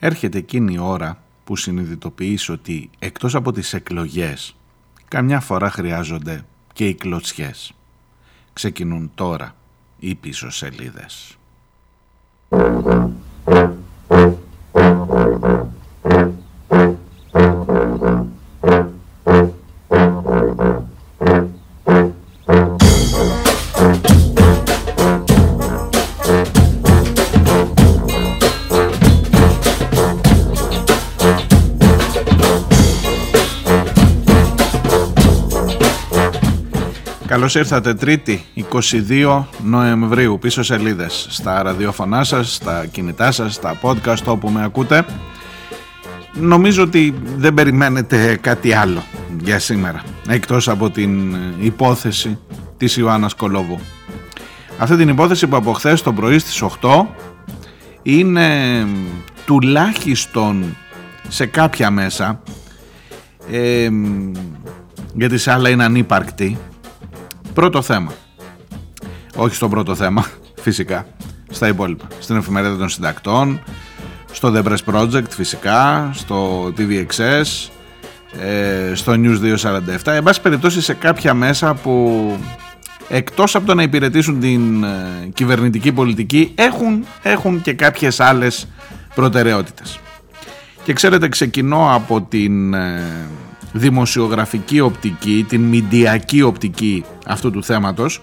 έρχεται εκείνη η ώρα που συνειδητοποιείς ότι εκτός από τις εκλογές καμιά φορά χρειάζονται και οι κλωτσιές. Ξεκινούν τώρα οι πίσω σελίδες. Καλώς ήρθατε Τρίτη 22 Νοεμβρίου πίσω σελίδες στα ραδιοφωνά σας, στα κινητά σας, στα podcast όπου με ακούτε. Νομίζω ότι δεν περιμένετε κάτι άλλο για σήμερα εκτός από την υπόθεση της Ιωάννας Κολόβου. Αυτή την υπόθεση που από χθες το πρωί στις 8 είναι τουλάχιστον σε κάποια μέσα ε, γιατί σε άλλα είναι ανύπαρκτη Πρώτο θέμα. Όχι στο πρώτο θέμα, φυσικά. Στα υπόλοιπα. Στην εφημερίδα των συντακτών, στο The Press Project φυσικά, στο TVXS, ε, στο News 247. Εν πάση περιπτώσει σε κάποια μέσα που εκτός από το να υπηρετήσουν την ε, κυβερνητική πολιτική έχουν, έχουν και κάποιες άλλες προτεραιότητες. Και ξέρετε ξεκινώ από την ε, δημοσιογραφική οπτική, την μηντιακή οπτική αυτού του θέματος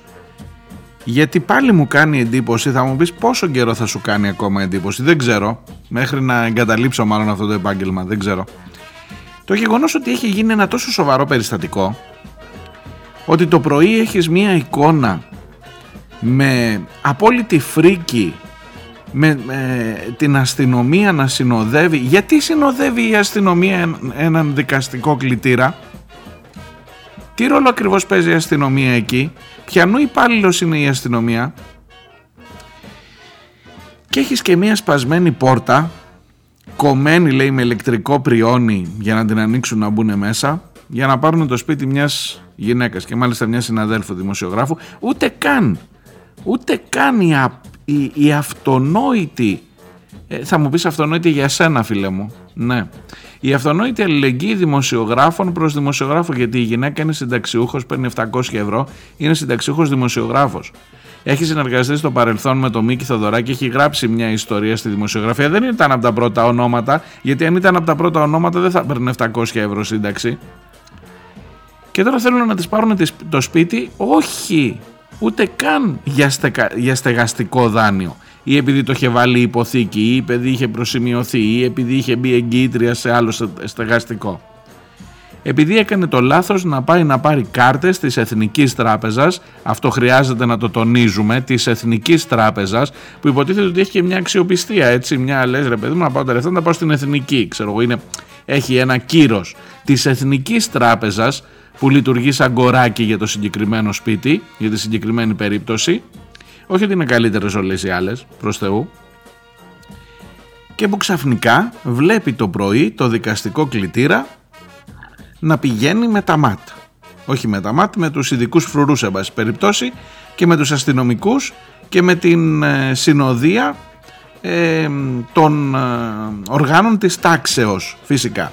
γιατί πάλι μου κάνει εντύπωση, θα μου πεις πόσο καιρό θα σου κάνει ακόμα εντύπωση, δεν ξέρω, μέχρι να εγκαταλείψω μάλλον αυτό το επάγγελμα, δεν ξέρω. Το γεγονός ότι έχει γίνει ένα τόσο σοβαρό περιστατικό, ότι το πρωί έχεις μία εικόνα με απόλυτη φρίκη με, την αστυνομία να συνοδεύει. Γιατί συνοδεύει η αστυνομία έναν δικαστικό κλητήρα; Τι ρόλο ακριβώς παίζει η αστυνομία εκεί; Ποιανού υπάλληλος είναι η αστυνομία; Και έχεις και μία σπασμένη πόρτα. Κομμένη λέει με ηλεκτρικό πριόνι για να την ανοίξουν να μπουν μέσα. Για να πάρουν το σπίτι μιας γυναίκας και μάλιστα μιας συναδέλφου δημοσιογράφου. Ούτε καν. Ούτε καν η η, η αυτονόητη ε, θα μου πεις αυτονόητη για σένα φίλε μου ναι η αυτονόητη αλληλεγγύη δημοσιογράφων προς δημοσιογράφο γιατί η γυναίκα είναι συνταξιούχος παίρνει 700 ευρώ είναι συνταξιούχος δημοσιογράφος έχει συνεργαστεί στο παρελθόν με τον Μίκη Θοδωράκη, έχει γράψει μια ιστορία στη δημοσιογραφία. Δεν ήταν από τα πρώτα ονόματα, γιατί αν ήταν από τα πρώτα ονόματα δεν θα παίρνει 700 ευρώ σύνταξη. Και τώρα θέλουν να της πάρουν το σπίτι, όχι ούτε καν για, για στεγαστικό δάνειο ή επειδή το είχε βάλει υποθήκη ή επειδή είχε προσημειωθεί ή επειδή είχε μπει εγκύτρια σε άλλο στεγαστικό. Επειδή έκανε το λάθος να πάει να πάρει κάρτες της Εθνικής Τράπεζας, αυτό χρειάζεται να το τονίζουμε, της Εθνικής Τράπεζας, που υποτίθεται ότι έχει και μια αξιοπιστία, έτσι, μια λες ρε παιδί μου να πάω τα λεφτά να πάω στην Εθνική, ξέρω εγώ, είναι, έχει ένα κύρος της Εθνικής Τράπεζας, που λειτουργεί σαν κοράκι για το συγκεκριμένο σπίτι, για τη συγκεκριμένη περίπτωση. Όχι ότι είναι καλύτερες όλες οι άλλες, προς Θεού. Και που ξαφνικά βλέπει το πρωί το δικαστικό κλητήρα να πηγαίνει με τα ΜΑΤ. Όχι με τα ΜΑΤ, με τους ειδικούς φρουρούς σε πάση περιπτώσει και με τους αστυνομικούς και με την ε, συνοδεία ε, των ε, οργάνων της τάξεως φυσικά.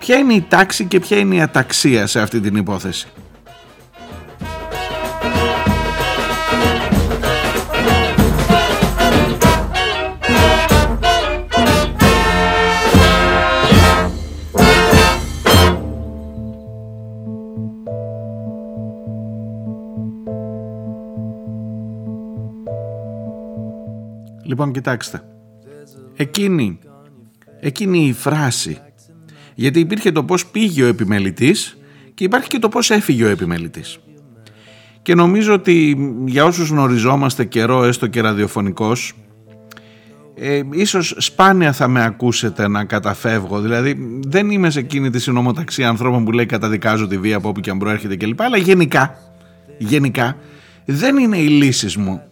Ποια είναι η τάξη και ποια είναι η αταξία σε αυτή την υπόθεση; Λοιπόν κοιτάξτε Εκείνη Εκείνη η φράση γιατί υπήρχε το πώς πήγε ο επιμελητής και υπάρχει και το πώς έφυγε ο επιμελητής. Και νομίζω ότι για όσους γνωριζόμαστε καιρό έστω και ραδιοφωνικός ε, ίσως σπάνια θα με ακούσετε να καταφεύγω. Δηλαδή δεν είμαι σε εκείνη τη συνομοταξία ανθρώπων που λέει καταδικάζω τη βία από όπου και αν προέρχεται κλπ. Αλλά γενικά, γενικά δεν είναι οι λύσεις μου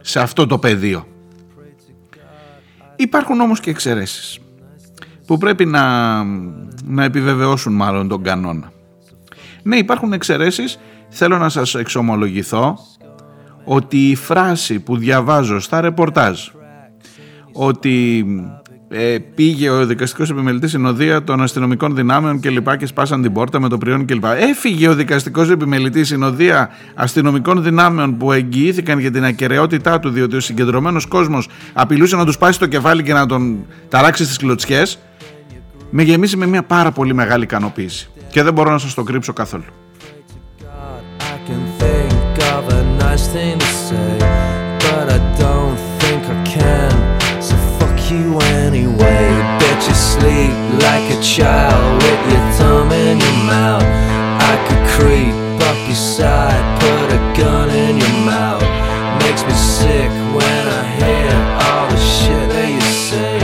σε αυτό το πεδίο. Υπάρχουν όμως και εξαιρέσεις που πρέπει να, να επιβεβαιώσουν μάλλον τον κανόνα. Ναι υπάρχουν εξαιρέσεις, θέλω να σας εξομολογηθώ ότι η φράση που διαβάζω στα ρεπορτάζ ότι ε, πήγε ο δικαστικός επιμελητής στην οδεία των αστυνομικών δυνάμεων και λοιπά και σπάσαν την πόρτα με το πριόν και λοιπά. Έφυγε ο δικαστικός επιμελητής στην οδεία αστυνομικών δυνάμεων που εγγυήθηκαν για την ακαιρεότητά του διότι ο συγκεντρωμένος κόσμος απειλούσε να τους σπάσει το κεφάλι και να τον ταράξει στις κλωτσιές με γεμίσει με μια πάρα πολύ μεγάλη ικανοποίηση και δεν μπορώ να σας το κρύψω καθόλου. You anyway. Bet you sleep like a child with your thumb in your mouth. I could creep up your side, put a gun in your mouth. Makes me sick when I hear all the shit that you say.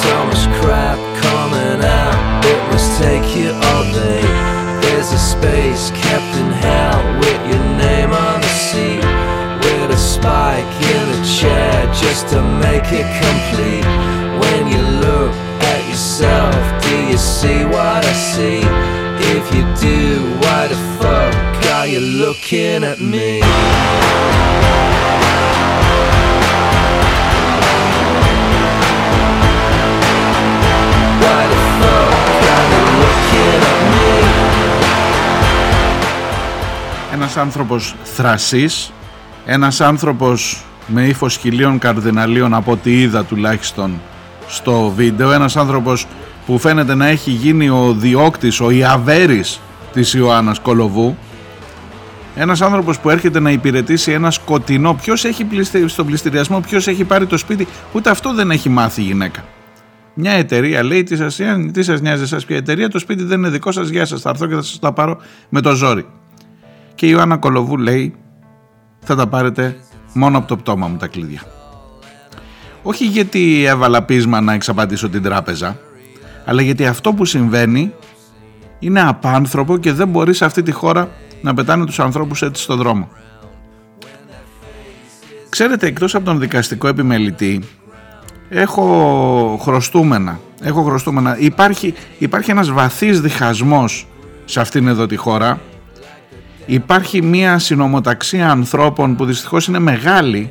So much crap coming out, it must take you all day. There's a space kept in hell with your name on the seat. With a spike in the chair just to make it complete. Are you looking at me? Why the fuck are you looking at me? Ένας άνθρωπος θρασής, ένας άνθρωπος με ύφος χιλίων καρδιναλίων από ό,τι είδα τουλάχιστον στο βίντεο ένας άνθρωπος που φαίνεται να έχει γίνει ο διώκτης, ο Ιαβέρης της Ιωάννας Κολοβού ένας άνθρωπος που έρχεται να υπηρετήσει ένα σκοτεινό ποιος έχει πληστη... στον πληστηριασμό ποιος έχει πάρει το σπίτι ούτε αυτό δεν έχει μάθει η γυναίκα. Μια εταιρεία λέει τι σας, τι σας νοιάζει εσάς ποια εταιρεία το σπίτι δεν είναι δικό σας γεια σας θα έρθω και θα σας τα πάρω με το ζόρι και η Ιωάννα Κολοβού λέει θα τα πάρετε μόνο από το πτώμα μου τα κλειδιά όχι γιατί έβαλα πείσμα να εξαπατήσω την τράπεζα, αλλά γιατί αυτό που συμβαίνει είναι απάνθρωπο και δεν μπορεί σε αυτή τη χώρα να πετάνε τους ανθρώπους έτσι στον δρόμο. Ξέρετε, εκτός από τον δικαστικό επιμελητή, έχω χρωστούμενα. Έχω χρωστούμενα. Υπάρχει, υπάρχει ένας βαθύς διχασμός σε αυτήν εδώ τη χώρα. Υπάρχει μια συνομοταξία ανθρώπων που δυστυχώς είναι μεγάλη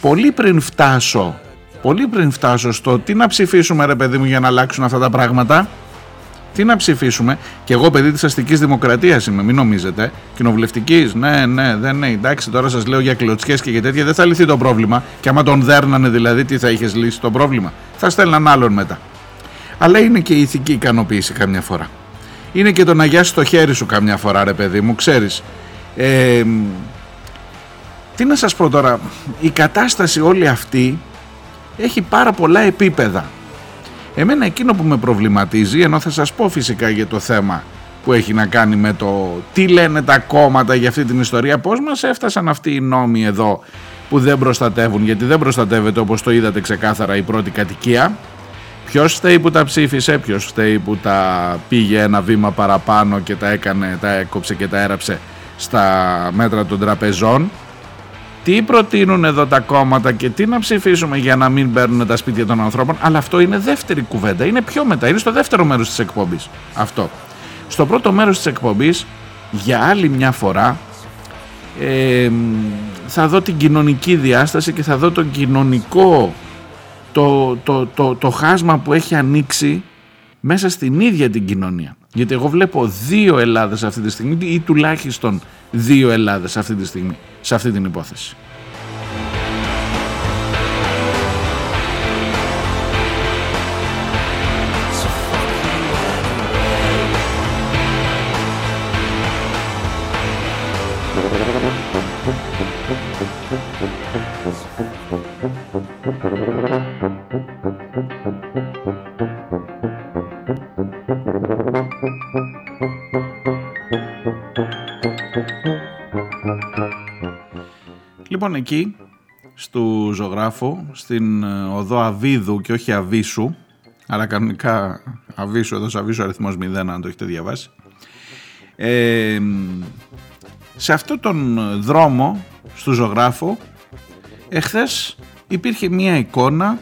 πολύ πριν φτάσω πολύ πριν φτάσω στο τι να ψηφίσουμε ρε παιδί μου για να αλλάξουν αυτά τα πράγματα τι να ψηφίσουμε; Και εγώ παιδί της αστικής δημοκρατίας είμαι μην νομίζετε. Κοινοβουλευτικής ναι ναι δεν ναι εντάξει τώρα σας λέω για κλωτσιές και για τέτοια δεν θα λυθεί το πρόβλημα. Και άμα τον δέρνανε δηλαδή τι θα είχες λύσει το πρόβλημα; Θα στέλναν άλλον μετά. Αλλά είναι και η ηθική ικανοποίηση καμιά φορά. Είναι και το να γιάσει το χέρι σου καμιά φορά ρε παιδί μου ξέρεις. Ε, τι να σας πω τώρα, η κατάσταση όλη αυτή έχει πάρα πολλά επίπεδα. Εμένα εκείνο που με προβληματίζει, ενώ θα σας πω φυσικά για το θέμα που έχει να κάνει με το τι λένε τα κόμματα για αυτή την ιστορία, πώς μας έφτασαν αυτοί οι νόμοι εδώ που δεν προστατεύουν, γιατί δεν προστατεύεται όπως το είδατε ξεκάθαρα η πρώτη κατοικία. Ποιος φταίει που τα ψήφισε, ποιος φταίει που τα πήγε ένα βήμα παραπάνω και τα έκανε, τα έκοψε και τα έραψε στα μέτρα των τραπεζών τι προτείνουν εδώ τα κόμματα και τι να ψηφίσουμε για να μην παίρνουν τα σπίτια των ανθρώπων, αλλά αυτό είναι δεύτερη κουβέντα, είναι πιο μετά, είναι στο δεύτερο μέρος της εκπομπής αυτό. Στο πρώτο μέρος της εκπομπής, για άλλη μια φορά, ε, θα δω την κοινωνική διάσταση και θα δω τον κοινωνικό, το, το, το, το χάσμα που έχει ανοίξει μέσα στην ίδια την κοινωνία. Γιατί εγώ βλέπω δύο Ελλάδες αυτή τη στιγμή ή τουλάχιστον δύο Ελλάδες αυτή τη στιγμή σε αυτή την υπόθεση. Λοιπόν εκεί στο ζωγράφο στην ε, οδό Αβίδου και όχι Αβίσου αλλά κανονικά Αβίσου εδώ Αβίσου αριθμός 0 αν το έχετε διαβάσει. Ε, σε αυτό τον δρόμο στο ζωγράφο εχθές υπήρχε μία εικόνα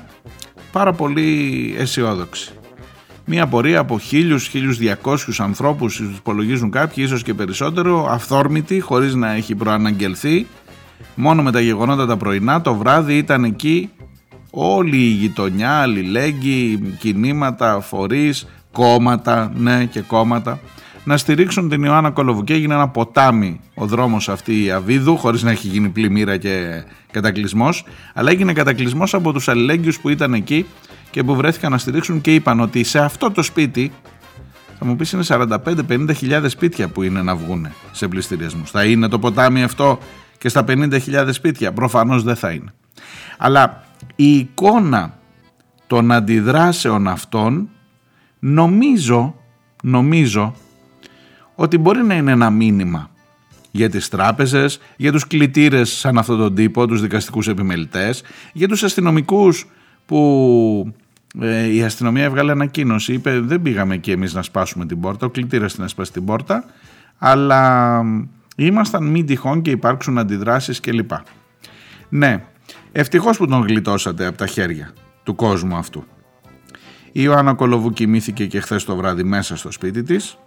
πάρα πολύ αισιόδοξη μια πορεία από χίλιους, χίλιους διακόσιους ανθρώπους υπολογίζουν κάποιοι ίσως και περισσότερο αυθόρμητη χωρίς να έχει προαναγγελθεί μόνο με τα γεγονότα τα πρωινά το βράδυ ήταν εκεί όλη η γειτονιά, αλληλέγγυοι, κινήματα, φορείς, κόμματα, ναι και κόμματα, να στηρίξουν την Ιωάννα Κολοβουκή. Έγινε ένα ποτάμι ο δρόμος αυτή η Αβίδου, χωρίς να έχει γίνει πλημμύρα και κατακλυσμός, αλλά έγινε κατακλυσμός από τους αλληλέγγυους που ήταν εκεί και που βρέθηκαν να στηρίξουν και είπαν ότι σε αυτό το σπίτι θα μου πεις είναι 45-50 χιλιάδες σπίτια που είναι να βγουν σε πληστηριασμούς. Θα είναι το ποτάμι αυτό και στα 50.000 σπίτια. Προφανώς δεν θα είναι. Αλλά η εικόνα των αντιδράσεων αυτών νομίζω, νομίζω ότι μπορεί να είναι ένα μήνυμα για τις τράπεζες, για τους κλητήρες σαν αυτόν τον τύπο, τους δικαστικούς επιμελητές, για τους αστυνομικούς που ε, η αστυνομία έβγαλε ανακοίνωση, είπε δεν πήγαμε και εμείς να σπάσουμε την πόρτα, ο κλητήρας την έσπασε την πόρτα, αλλά ήμασταν μη τυχόν και υπάρξουν αντιδράσεις κλπ. Ναι, ευτυχώς που τον γλιτώσατε από τα χέρια του κόσμου αυτού. Η Ιωάννα Κολοβού κοιμήθηκε και χθες το βράδυ μέσα στο σπίτι της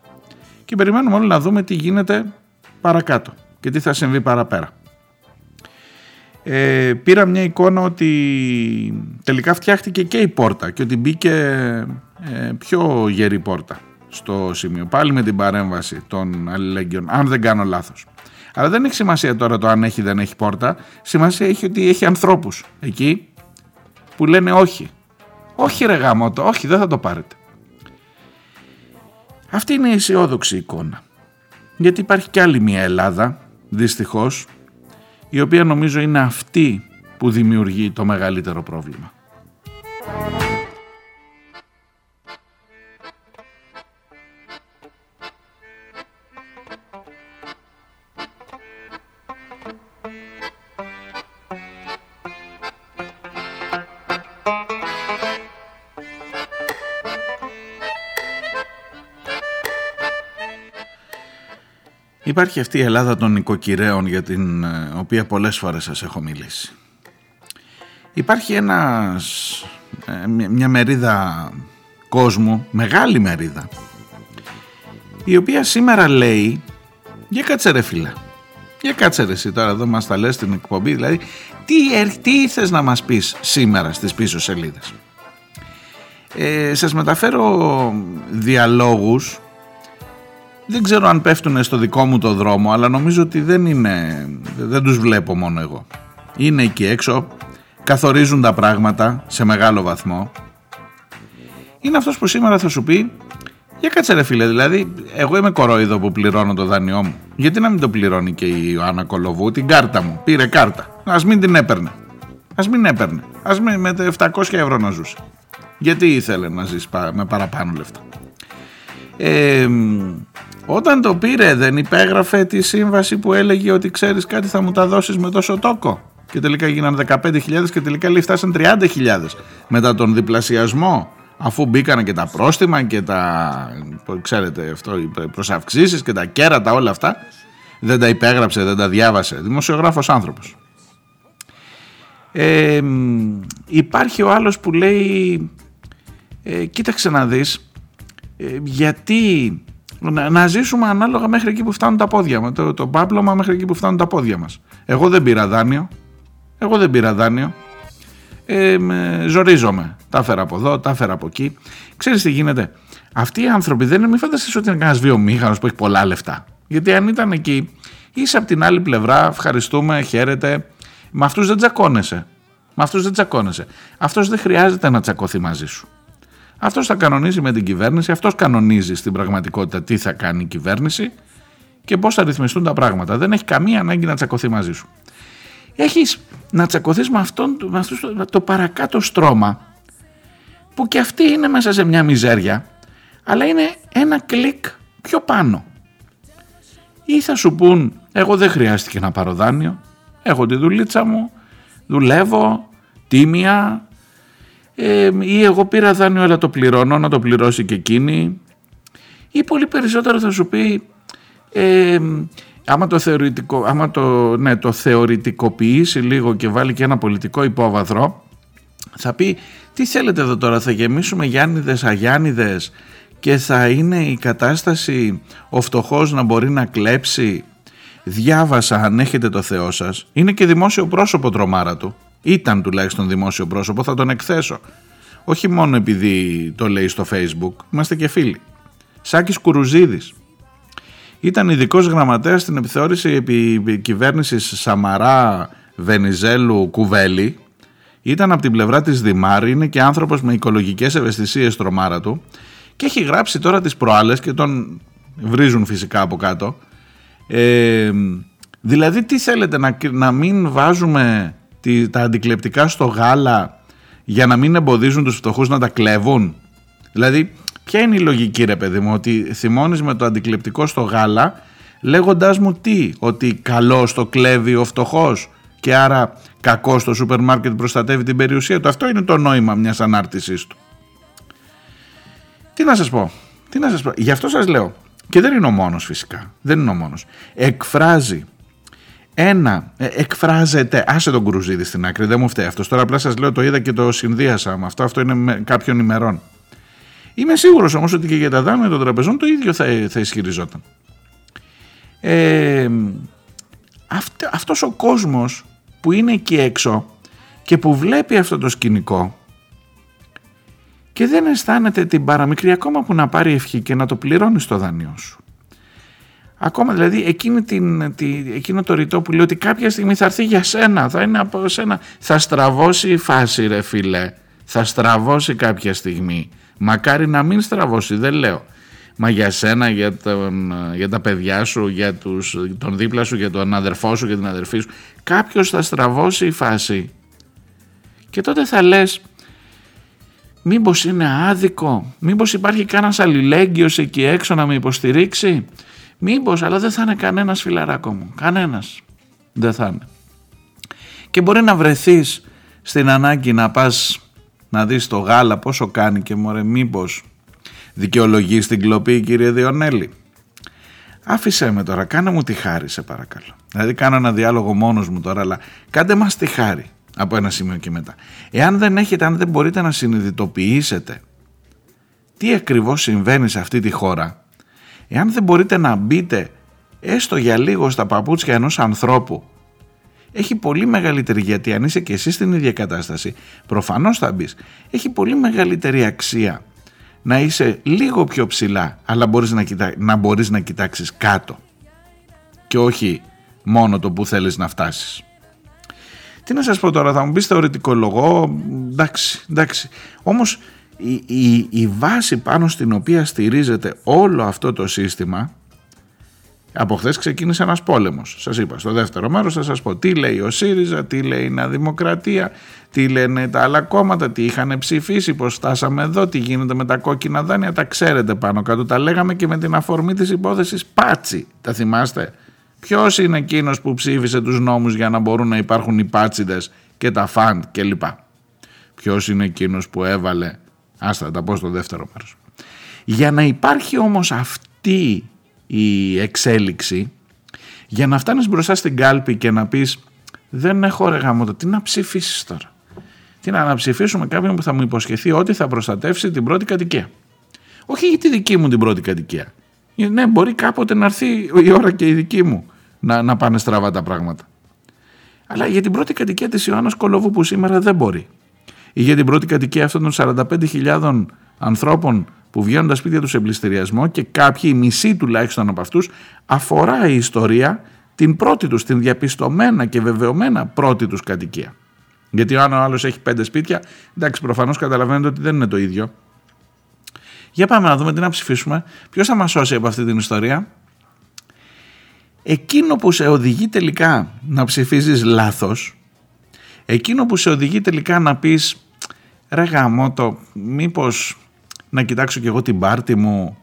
και περιμένουμε όλοι να δούμε τι γίνεται παρακάτω και τι θα συμβεί παραπέρα. Ε, πήρα μια εικόνα ότι τελικά φτιάχτηκε και η πόρτα και ότι μπήκε ε, πιο γερή πόρτα στο σημείο. Πάλι με την παρέμβαση των αλληλέγγυων, αν δεν κάνω λάθος. Αλλά δεν έχει σημασία τώρα το αν έχει δεν έχει πόρτα. Σημασία έχει ότι έχει ανθρώπους εκεί που λένε όχι. Όχι ρε γάμο το, όχι δεν θα το πάρετε. Αυτή είναι η αισιόδοξη εικόνα. Γιατί υπάρχει και άλλη μια Ελλάδα, δυστυχώς, η οποία νομίζω είναι αυτή που δημιουργεί το μεγαλύτερο πρόβλημα. Υπάρχει αυτή η Ελλάδα των νοικοκυρέων για την ε, οποία πολλές φορές σας έχω μιλήσει. Υπάρχει ένας, ε, μια μερίδα κόσμου, μεγάλη μερίδα, η οποία σήμερα λέει για κάτσε ρε φίλε, για κάτσε ρε εσύ τώρα εδώ μας τα λες στην εκπομπή, δηλαδή τι, τι θες να μας πεις σήμερα στις πίσω σελίδες. Ε, σας μεταφέρω διαλόγους δεν ξέρω αν πέφτουν στο δικό μου το δρόμο, αλλά νομίζω ότι δεν είναι, δεν τους βλέπω μόνο εγώ. Είναι εκεί έξω, καθορίζουν τα πράγματα σε μεγάλο βαθμό. Είναι αυτός που σήμερα θα σου πει, για κάτσε ρε φίλε, δηλαδή εγώ είμαι κορόιδο που πληρώνω το δάνειό μου. Γιατί να μην το πληρώνει και η Ιωάννα Κολοβού, την κάρτα μου, πήρε κάρτα. Ας μην την έπαιρνε. Ας μην έπαιρνε. Ας μην με 700 ευρώ να ζούσε. Γιατί ήθελε να ζήσει με παραπάνω λεφτά. Ε, όταν το πήρε δεν υπέγραφε τη σύμβαση που έλεγε ότι ξέρεις κάτι θα μου τα δώσεις με τόσο τόκο. Και τελικά έγιναν 15.000 και τελικά λέει φτάσαν 30.000 μετά τον διπλασιασμό αφού μπήκανε και τα πρόστιμα και τα ξέρετε αυτό, οι προσαυξήσεις και τα κέρατα όλα αυτά δεν τα υπέγραψε, δεν τα διάβασε. Δημοσιογράφος άνθρωπος. Ε, υπάρχει ο άλλος που λέει ε, κοίταξε να δεις ε, γιατί να, να ζήσουμε ανάλογα μέχρι εκεί που φτάνουν τα πόδια μας. Το, το πάπλωμα μέχρι εκεί που φτάνουν τα πόδια μας. Εγώ δεν πήρα δάνειο. Εγώ δεν πήρα δάνειο. Ε, ζορίζομαι. Τα έφερα από εδώ, τα έφερα από εκεί. Ξέρεις τι γίνεται; Αυτοί οι άνθρωποι δεν είναι, μην φανταστείς ότι είναι κανένας βιομήχανος που έχει πολλά λεφτά. Γιατί αν ήταν εκεί, είσαι από την άλλη πλευρά, ευχαριστούμε, χαίρετε. Με αυτούς δεν τσακώνεσαι. Με αυτούς δεν τσακώνεσαι. Αυτός δεν χρειάζεται να τσακωθεί μαζί σου. Αυτός θα κανονίζει με την κυβέρνηση, αυτός κανονίζει στην πραγματικότητα τι θα κάνει η κυβέρνηση και πώς θα ρυθμιστούν τα πράγματα. Δεν έχει καμία ανάγκη να τσακωθεί μαζί σου. Έχεις να τσακωθείς με αυτόν με αυτούς, το παρακάτω στρώμα που και αυτή είναι μέσα σε μια μιζέρια αλλά είναι ένα κλικ πιο πάνω. Ή θα σου πούν εγώ δεν χρειάστηκε να πάρω δάνειο, έχω τη δουλίτσα μου, δουλεύω, τίμια, ε, ή εγώ πήρα δάνειο αλλά το πληρώνω να το πληρώσει και εκείνη. Ή πολύ περισσότερο θα σου πει ε, άμα, το θεωρητικό, άμα το, ναι, το θεωρητικοποιήσει λίγο και βάλει και ένα πολιτικό υπόβαθρο θα πει τι θέλετε εδώ τώρα θα γεμίσουμε Γιάννηδες, Αγιάννηδες και θα είναι η κατάσταση ο φτωχός να μπορεί να κλέψει. Διάβασα αν έχετε το Θεό σας είναι και δημόσιο πρόσωπο τρομάρα του Ήταν τουλάχιστον δημόσιο πρόσωπο, θα τον εκθέσω. Όχι μόνο επειδή το λέει στο facebook, είμαστε και φίλοι. Σάκης Κουρουζίδης. Ήταν ειδικός γραμματέας στην επιθεώρηση επί κυβέρνησης Σαμαρά Βενιζέλου Κουβέλη. Ήταν από την πλευρά της Δημάρη, είναι και άνθρωπος με οικολογικές ευαισθησίες τρομάρα του και έχει γράψει τώρα τις προάλλες και τον βρίζουν φυσικά από κάτω. Ε, δηλαδή τι θέλετε να, να μην βάζουμε τη, τα αντικλεπτικά στο γάλα για να μην εμποδίζουν τους φτωχούς να τα κλέβουν; Δηλαδή ποια είναι η λογική ρε παιδί μου ότι θυμώνεις με το αντικλεπτικό στο γάλα λέγοντάς μου τι ότι καλός το κλέβει ο φτωχός και άρα κακός στο σούπερ μάρκετ προστατεύει την περιουσία του; Αυτό είναι το νόημα μιας ανάρτησής του. Τι να σας πω, τι να σας πω. Γι' αυτό σας λέω και δεν είναι ο μόνος φυσικά, δεν είναι ο μόνος. Εκφράζει ένα, ε, εκφράζεται, άσε τον Κρουζίδη στην άκρη, δεν μου φταίει αυτός. Τώρα απλά σας λέω το είδα και το συνδύασα με αυτό, αυτό είναι με κάποιων ημερών. Είμαι σίγουρος όμως ότι και για τα δάνεια των τραπεζών το ίδιο θα, θα ισχυριζόταν. Ε, αυτό, αυτός ο κόσμος που είναι εκεί έξω και που βλέπει αυτό το σκηνικό και δεν αισθάνεται την παραμικρή ακόμα που να πάρει ευχή και να το πληρώνει στο δάνειό σου. Ακόμα δηλαδή εκείνη την, τη, εκείνο το ρητό που λέει ότι κάποια στιγμή θα έρθει για σένα, θα είναι από σένα, θα στραβώσει η φάση ρε φίλε, θα στραβώσει κάποια στιγμή. Μακάρι να μην στραβώσει, δεν λέω. Μα για σένα, για, τον, για τα παιδιά σου, για τους, τον δίπλα σου, για τον αδερφό σου, για την αδερφή σου. Κάποιος θα στραβώσει η φάση. Και τότε θα λες, μήπως είναι άδικο, μήπως υπάρχει κανένας αλληλέγγυος εκεί έξω να με υποστηρίξει; Μήπως, αλλά δεν θα είναι κανένας φιλαράκο μου. Κανένας. Δεν θα είναι. Και μπορεί να βρεθείς στην ανάγκη να πας να δεις το γάλα πόσο κάνει και μωρέ μήπως δικαιολογείς την κλοπή κύριε Διονέλη. Άφησέ με τώρα, κάνε μου τη χάρη σε παρακαλώ. Δηλαδή κάνω ένα διάλογο μόνος μου τώρα, αλλά κάντε μας τη χάρη από ένα σημείο και μετά. Εάν δεν έχετε, αν δεν μπορείτε να συνειδητοποιήσετε τι ακριβώς συμβαίνει σε αυτή τη χώρα, εάν δεν μπορείτε να μπείτε έστω για λίγο στα παπούτσια ενός ανθρώπου, έχει πολύ μεγαλύτερη, γιατί αν είσαι και εσύ στην ίδια κατάσταση, προφανώς θα μπεις. έχει πολύ μεγαλύτερη αξία να είσαι λίγο πιο ψηλά, αλλά μπορείς να, κοιτά, να μπορείς να κοιτάξεις κάτω και όχι μόνο το που θέλεις να φτάσεις. Τι να σας πω τώρα, θα μου πεις θεωρητικολογό, εντάξει, εντάξει. Όμως η, η, η βάση πάνω στην οποία στηρίζεται όλο αυτό το σύστημα από χθες ξεκίνησε ένας πόλεμος. Σας είπα στο δεύτερο μέρος, θα σας πω τι λέει ο ΣΥΡΙΖΑ, τι λέει η Νέα Δημοκρατία, τι λένε τα άλλα κόμματα, τι είχαν ψηφίσει, πώς φτάσαμε εδώ, τι γίνεται με τα κόκκινα δάνεια. Τα ξέρετε πάνω κάτω. Τα λέγαμε και με την αφορμή της υπόθεσης Πάτσι. Τα θυμάστε; Ποιος είναι εκείνος που ψήφισε τους νόμους για να μπορούν να υπάρχουν οι πάτσιδες και τα φαντ κλπ. Ποιος είναι εκείνος που έβαλε. Άστα, τα πω στο δεύτερο μέρος. Για να υπάρχει όμως αυτή η εξέλιξη για να φτάνεις μπροστά στην κάλπη και να πεις δεν έχω ρε γάμο, τι να ψηφίσεις τώρα. Τι να, να ψηφίσουμε κάποιον που θα μου υποσχεθεί ότι θα προστατεύσει την πρώτη κατοικία. Όχι για τη δική μου την πρώτη κατοικία. Ε, ναι, μπορεί κάποτε να έρθει η ώρα και η δική μου να, να πάνε στραβά τα πράγματα. Αλλά για την πρώτη κατοικία της Ιωάννας Κολόβου που σήμερα δεν μπορεί. Ή για την πρώτη κατοικία αυτών των 45.000 ανθρώπων που βγαίνουν τα σπίτια τους σε πληστηριασμό και κάποιοι, η μισή τουλάχιστον από αυτούς, αφορά η ιστορία την πρώτη τους, την διαπιστωμένα και βεβαιωμένα πρώτη τους κατοικία. Γιατί αν ο άλλος έχει πέντε σπίτια, εντάξει προφανώς καταλαβαίνετε ότι δεν είναι το ίδιο. Για πάμε να δούμε τι να ψηφίσουμε. Ποιος θα μας σώσει από αυτή την ιστορία; Εκείνο που σε οδηγεί τελικά να ψηφίζεις λάθος, εκείνο που σε οδηγεί τελικά να πεις ρε γαμώτο, μήπως να κοιτάξω και εγώ την πάρτη μου,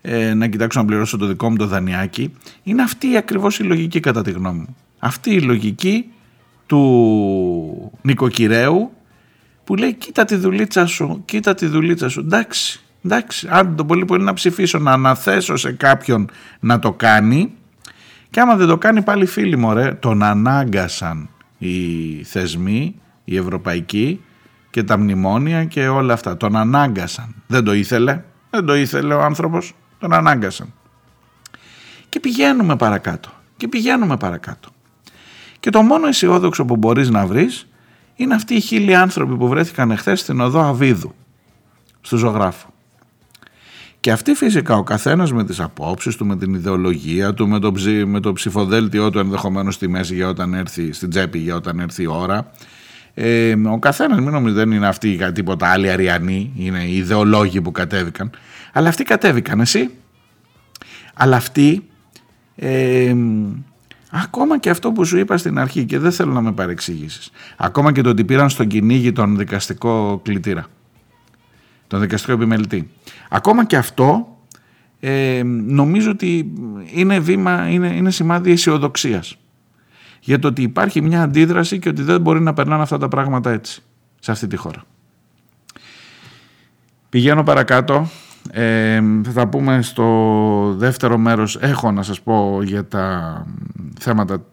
ε, να κοιτάξω να πληρώσω το δικό μου το δανειάκι. Είναι αυτή ακριβώς η λογική κατά τη γνώμη μου. Αυτή η λογική του νοικοκυρέου που λέει κοίτα τη δουλίτσα σου, κοίτα τη δουλίτσα σου. Εντάξει, εντάξει, αν το πολύ πολύ να ψηφίσω, να αναθέσω σε κάποιον να το κάνει και άμα δεν το κάνει πάλι φίλοι μου, ρε, τον ανάγκασαν οι θεσμοί, οι ευρωπαϊκοί και τα μνημόνια και όλα αυτά. Τον ανάγκασαν. Δεν το ήθελε. Δεν το ήθελε ο άνθρωπος. Τον ανάγκασαν. Και πηγαίνουμε παρακάτω. Και πηγαίνουμε παρακάτω. Και το μόνο αισιόδοξο που μπορείς να βρεις είναι αυτοί οι χίλιοι άνθρωποι που βρέθηκαν εχθές στην οδό Αβίδου, στο ζωγράφο. Και αυτοί φυσικά ο καθένας με τις απόψεις του, με την ιδεολογία του, με το, ψη, με το ψηφοδέλτιό του ενδεχομένως στη μέση για όταν έρθει, στην τσέπη για όταν έρθει η ώρα. Ε, ο καθένας μην νομίζω δεν είναι αυτοί τίποτα άλλοι αριανοί, είναι οι ιδεολόγοι που κατέβηκαν. Αλλά αυτοί κατέβηκαν, εσύ. Αλλά αυτοί ε, Ακόμα και αυτό που σου είπα στην αρχή και δεν θέλω να με παρεξηγήσεις. Ακόμα και το ότι πήραν στον κυνήγι τον δικαστικό κλητήρα. Τον δικαστικό επιμελητή. Ακόμα και αυτό ε, νομίζω ότι είναι βήμα, είναι, είναι σημάδι αισιοδοξίας. Για το ότι υπάρχει μια αντίδραση και ότι δεν μπορεί να περνάνε αυτά τα πράγματα έτσι. Σε αυτή τη χώρα. Πηγαίνω παρακάτω ε, θα πούμε στο δεύτερο μέρος έχω να σας πω για τα θέματα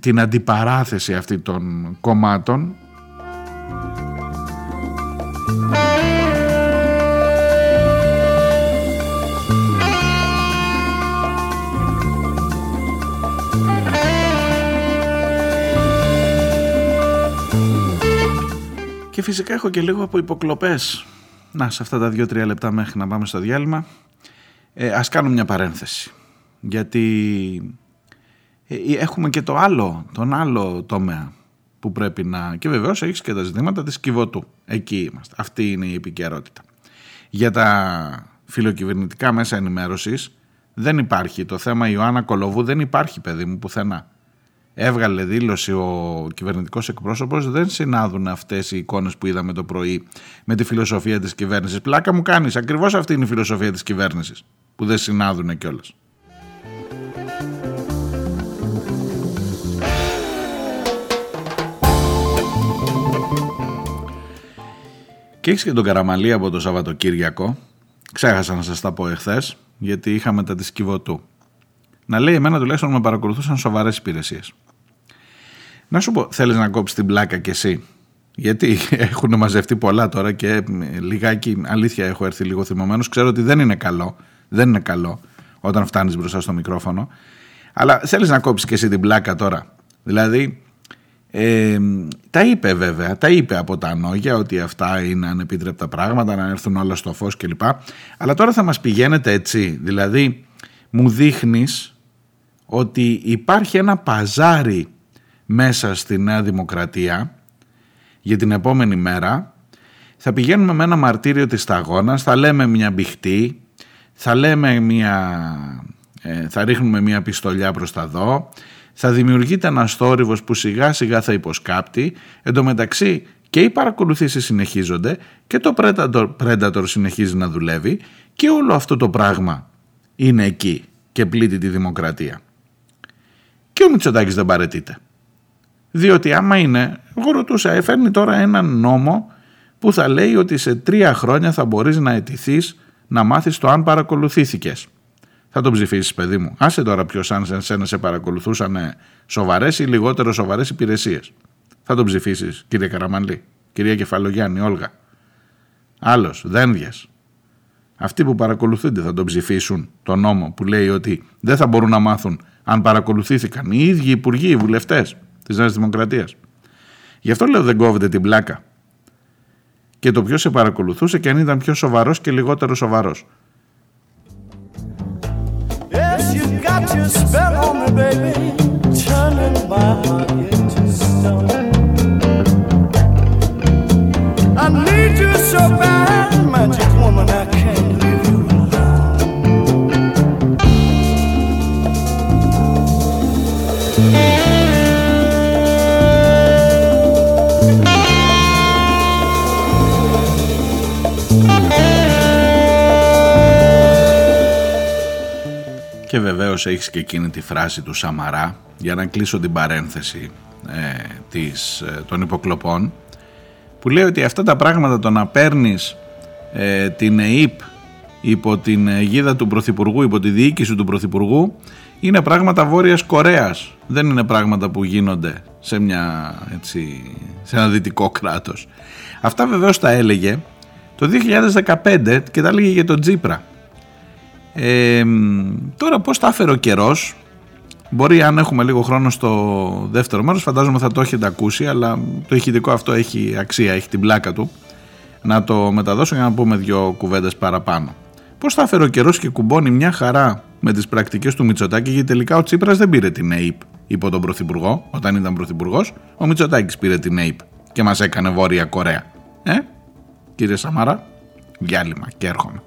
την αντιπαράθεση αυτή των κομμάτων φυσικά έχω και λίγο από υποκλοπές να, σε αυτά τα δύο-τρία λεπτά μέχρι να πάμε στο διάλειμμα, ε, ας κάνουμε μια παρένθεση. Γιατί ε, ε, έχουμε και το άλλο, τον άλλο τομέα που πρέπει να... Και βεβαίως έχεις και τα ζητήματα της Κιβωτού. Εκεί είμαστε. Αυτή είναι η επικαιρότητα. Για τα φιλοκυβερνητικά μέσα ενημέρωσης δεν υπάρχει. Το θέμα Ιωάννα Κολοβού δεν υπάρχει παιδί μου πουθενά έβγαλε δήλωση ο κυβερνητικός εκπρόσωπος, δεν συνάδουν αυτές οι εικόνες που είδαμε το πρωί με τη φιλοσοφία της κυβέρνησης. Πλάκα μου κάνεις. Ακριβώς αυτή είναι η φιλοσοφία της κυβέρνησης, που δεν συνάδουν κιόλας. Και έχεις και τον Καραμαλή από το Σαββατοκύριακο. Ξέχασα να σας τα πω εχθές, γιατί είχαμε τα της Κιβωτού. Να λέει εμένα τουλάχιστον με παρακολουθούσαν σοβαρές υπηρεσίες. Να σου πω, θέλεις να κόψεις την πλάκα κι εσύ; Γιατί έχουν μαζευτεί πολλά τώρα και λιγάκι, αλήθεια έχω έρθει λίγο θυμωμένος. Ξέρω ότι δεν είναι καλό, δεν είναι καλό όταν φτάνεις μπροστά στο μικρόφωνο. Αλλά θέλεις να κόψεις κι εσύ την πλάκα τώρα; Δηλαδή, ε, τα είπε βέβαια, τα είπε από τα νόγια ότι αυτά είναι ανεπίτρεπτα πράγματα, να έρθουν όλα στο φως κλπ. Αλλά τώρα θα μας πηγαίνετε έτσι, δηλαδή μου δείχνεις ότι υπάρχει ένα παζάρι μέσα στη Νέα Δημοκρατία για την επόμενη μέρα θα πηγαίνουμε με ένα μαρτύριο της σταγόνας, θα λέμε μια μπιχτή, θα λέμε μια, ε, θα ρίχνουμε μια πιστολιά προς τα δω, θα δημιουργείται ένας θόρυβος που σιγά σιγά θα υποσκάπτει, εντωμεταξύ και οι παρακολουθήσεις συνεχίζονται και το Predator, Predator συνεχίζει να δουλεύει και όλο αυτό το πράγμα είναι εκεί και πλήττει τη δημοκρατία. Και ο Μητσοτάκης δεν παρετείται. Διότι άμα είναι, εγώ ρωτούσα, φέρνει τώρα έναν νόμο που θα λέει ότι σε τρία χρόνια θα μπορείς να αιτηθείς να μάθεις το αν παρακολουθήθηκες. Θα τον ψηφίσεις, παιδί μου. Άσε τώρα ποιος αν σε σένα σε παρακολουθούσαν σοβαρές ή λιγότερο σοβαρές υπηρεσίες. Θα τον ψηφίσεις, κύριε Καραμανλή, κυρία Κεφαλογιάννη, Όλγα. Άλλος, δένδιας. Αυτοί που παρακολουθούνται θα τον ψηφίσουν το νόμο που λέει ότι δεν θα μπορούν να μάθουν αν παρακολουθήθηκαν οι ίδιοι υπουργοί, οι βουλευτές της Νέας Δημοκρατίας. Γι' αυτό λέω δεν κόβεται την πλάκα. Και το ποιος σε παρακολουθούσε και αν ήταν πιο σοβαρός και λιγότερο σοβαρός. I Και βεβαίως έχεις και εκείνη τη φράση του Σαμαρά για να κλείσω την παρένθεση ε, της, ε, των υποκλοπών που λέει ότι αυτά τα πράγματα το να παίρνεις ε, την ΕΕΠ υπό την αιγίδα του Πρωθυπουργού, υπό τη διοίκηση του Πρωθυπουργού είναι πράγματα Βόρειας Κορέας. Δεν είναι πράγματα που γίνονται σε, μια, έτσι, σε ένα δυτικό κράτος. Αυτά βεβαίως τα έλεγε το 2015 και τα έλεγε για τον Τζίπρα. Ε, τώρα πώς τα έφερε ο καιρός Μπορεί αν έχουμε λίγο χρόνο στο δεύτερο μέρος, φαντάζομαι θα το έχετε ακούσει, αλλά το ηχητικό αυτό έχει αξία, έχει την πλάκα του. Να το μεταδώσω για να πούμε δύο κουβέντες παραπάνω. Πώς θα φέρει ο καιρός και κουμπώνει μια χαρά με τις πρακτικές του Μητσοτάκη, γιατί τελικά ο Τσίπρας δεν πήρε την ΑΕΠ υπό τον Πρωθυπουργό, όταν ήταν Πρωθυπουργός, ο Μητσοτάκης πήρε την ΑΕΠ και μας έκανε Βόρεια Κορέα. Ε, κύριε Σαμάρα, διάλειμμα και έρχομαι.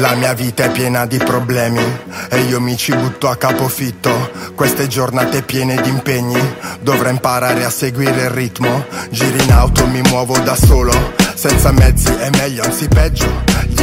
La mia vita è piena di problemi e io mi ci butto a capofitto. Queste giornate piene di impegni, dovrò imparare a seguire il ritmo. Giri in auto, mi muovo da solo, senza mezzi è meglio, anzi peggio.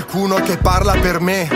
Qualcuno che parla per me,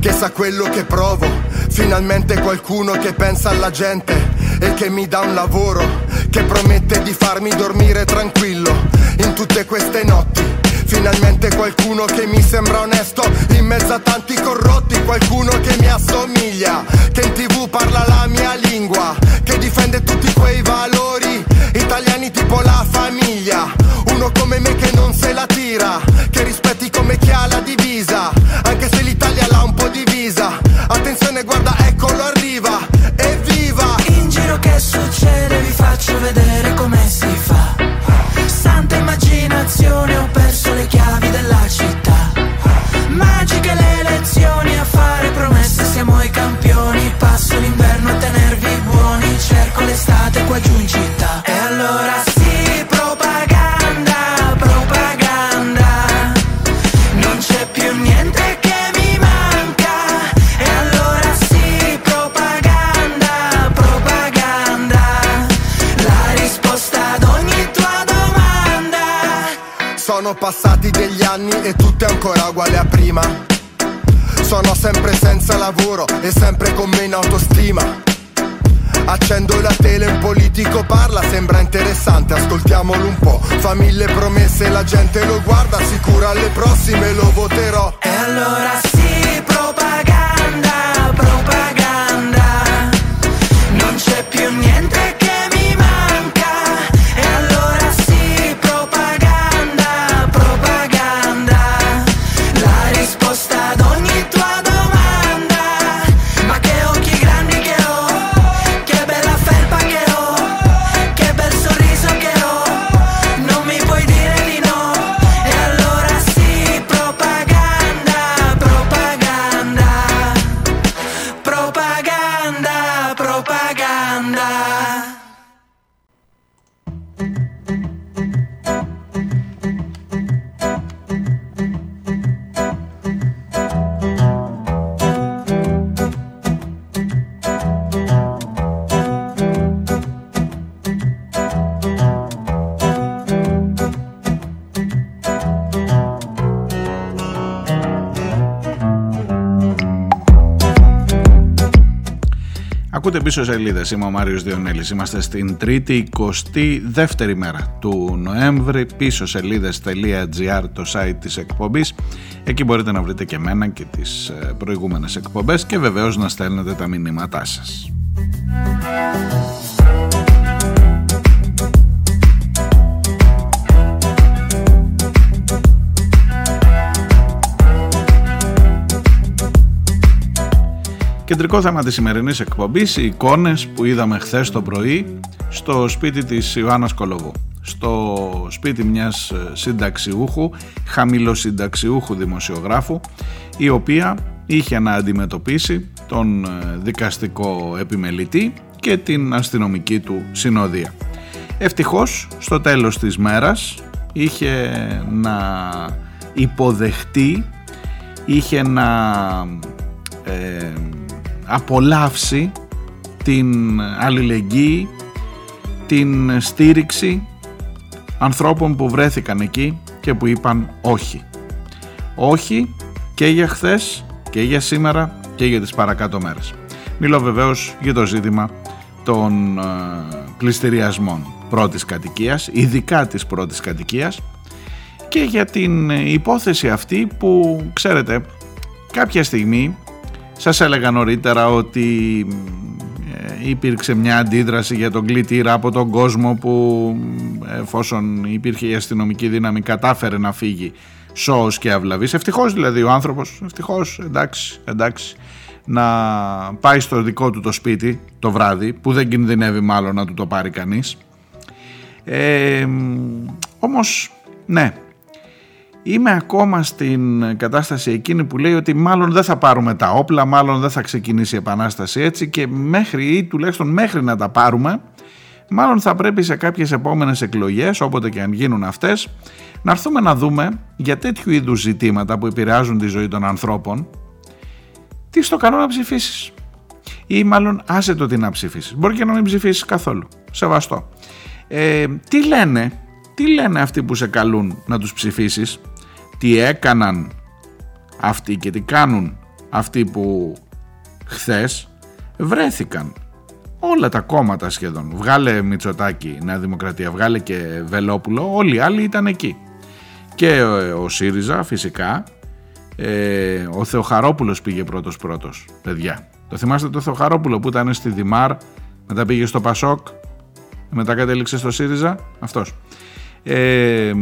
che sa quello che provo. Finalmente qualcuno che pensa alla gente e che mi dà un lavoro, che promette di farmi dormire tranquillo in tutte queste notti. Finalmente qualcuno che mi sembra onesto in mezzo a tanti corrotti, qualcuno che mi assomiglia, che in tv parla la mia lingua, che difende tutti quei valori italiani tipo la famiglia. Uno come me che non se la tira, che rispetti come chi ha la divisa, anche se l'Italia l'ha un po' divisa. Attenzione, guarda, eccolo arriva, evviva! In giro che succede vi faccio vedere come si fa. Prima. Sono sempre senza lavoro e sempre con meno autostima. Accendo la tele, un politico parla, sembra interessante, ascoltiamolo un po'. Fa mille promesse, la gente lo guarda, sicuro alle prossime lo voterò. E allora sì, πίσω σελίδες. Είμαι ο Μάριος Διονέλης. Είμαστε στην 3η 22η μέρα του Νοέμβρη. Πίσω σελίδε.gr το site της εκπομπής. Εκεί μπορείτε να βρείτε και εμένα και τις ε, προηγούμενες εκπομπές και βεβαίως να στέλνετε τα μηνύματά σας. Κεντρικό θέμα της σημερινής εκπομπής, οι εικόνες που είδαμε χθες το πρωί στο σπίτι της Ιωάννας Κολοβού. Στο σπίτι μιας ε, συνταξιούχου, χαμηλοσυνταξιούχου δημοσιογράφου, η οποία είχε να αντιμετωπίσει τον ε, δικαστικό επιμελητή και την αστυνομική του συνοδεία. Ευτυχώς, στο τέλος της μέρας, είχε να υποδεχτεί, είχε να ε, απολαύσει την αλληλεγγύη, την στήριξη ανθρώπων που βρέθηκαν εκεί και που είπαν όχι. Όχι και για χθες και για σήμερα και για τις παρακάτω μέρες. Μιλώ βεβαίως για το ζήτημα των ε, πληστηριασμών πρώτης κατοικίας, ειδικά της πρώτης κατοικίας και για την υπόθεση αυτή που ξέρετε κάποια στιγμή σας έλεγα νωρίτερα ότι ε, υπήρξε μια αντίδραση για τον κλητήρα από τον κόσμο που εφόσον υπήρχε η αστυνομική δύναμη κατάφερε να φύγει σώος και αυλαβής. Ευτυχώς δηλαδή ο άνθρωπος, ευτυχώς εντάξει, εντάξει να πάει στο δικό του το σπίτι το βράδυ που δεν κινδυνεύει μάλλον να του το πάρει κανείς. Ε, όμως ναι Είμαι ακόμα στην κατάσταση εκείνη που λέει ότι μάλλον δεν θα πάρουμε τα όπλα, μάλλον δεν θα ξεκινήσει η επανάσταση έτσι και μέχρι ή τουλάχιστον μέχρι να τα πάρουμε μάλλον θα πρέπει σε κάποιες επόμενες εκλογές, όποτε και αν γίνουν αυτές, να έρθουμε να δούμε για τέτοιου είδους ζητήματα που επηρεάζουν τη ζωή των ανθρώπων, τι στο καλό να ψηφίσεις. Ή μάλλον άσε το τι να ψηφίσεις. Μπορεί και να μην ψηφίσεις καθόλου. Σεβαστό. Ε, τι λένε, τι λένε αυτοί που σε καλούν να τους ψηφίσεις; Τι έκαναν αυτοί και τι κάνουν αυτοί που χθες βρέθηκαν. Όλα τα κόμματα σχεδόν. Βγάλε Μητσοτάκη Νέα Δημοκρατία βγάλε και Βελόπουλο όλοι οι άλλοι ήταν εκεί. Και ο, ΣΥΡΙΖΑ φυσικά ε, ο Θεοχαρόπουλος πήγε πρώτος πρώτος παιδιά. Το θυμάστε το Θεοχαρόπουλο που ήταν στη Δημάρ μετά πήγε στο Πασόκ μετά κατέληξε στο ΣΥΡΙΖΑ; Αυτός ε,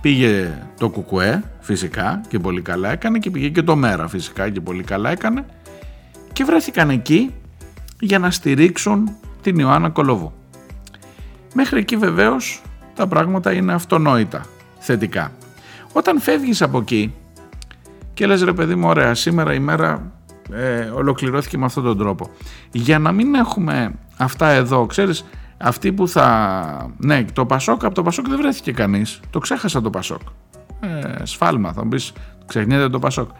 πήγε το Κουκουέ φυσικά και πολύ καλά έκανε και πήγε και το Μέρα φυσικά και πολύ καλά έκανε και βρέθηκαν εκεί για να στηρίξουν την Ιωάννα Κολοβού. Μέχρι εκεί βεβαίως τα πράγματα είναι αυτονόητα, θετικά. Όταν φεύγεις από εκεί και λες ρε παιδί μου ωραία σήμερα η μέρα ε, ολοκληρώθηκε με αυτόν τον τρόπο. Για να μην έχουμε αυτά εδώ, ξέρεις αυτοί που θα... Ναι, το Πασόκ, από το Πασόκ δεν βρέθηκε κανείς. Το ξέχασα το Πασόκ. Ε, σφάλμα, θα μου πεις, ξεχνιέται το Πασόκ.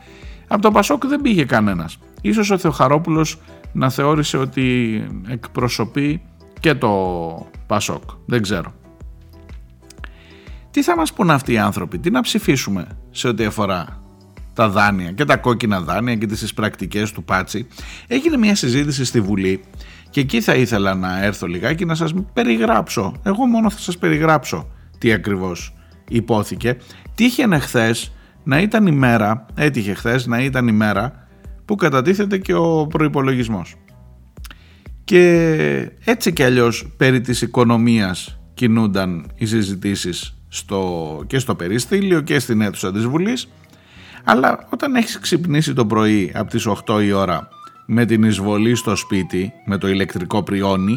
Από το Πασόκ δεν πήγε κανένας. Ίσως ο Θεοχαρόπουλος να θεώρησε ότι εκπροσωπεί και το Πασόκ. Δεν ξέρω. Τι θα μας πούν αυτοί οι άνθρωποι, τι να ψηφίσουμε σε ό,τι αφορά τα δάνεια και τα κόκκινα δάνεια και τις πρακτικές του Πάτσι. Έγινε μια συζήτηση στη Βουλή και εκεί θα ήθελα να έρθω λιγάκι να σας περιγράψω. Εγώ μόνο θα σας περιγράψω τι ακριβώς υπόθηκε. Τύχαινε χθες να ήταν η μέρα, έτυχε χθες να ήταν η μέρα που κατατίθεται και ο προϋπολογισμός. Και έτσι κι αλλιώς περί της οικονομίας κινούνταν οι συζητήσεις στο, και στο περιστήλιο και στην αίθουσα της Βουλής αλλά όταν έχεις ξυπνήσει το πρωί από τις 8 η ώρα με την εισβολή στο σπίτι, με το ηλεκτρικό πριόνι,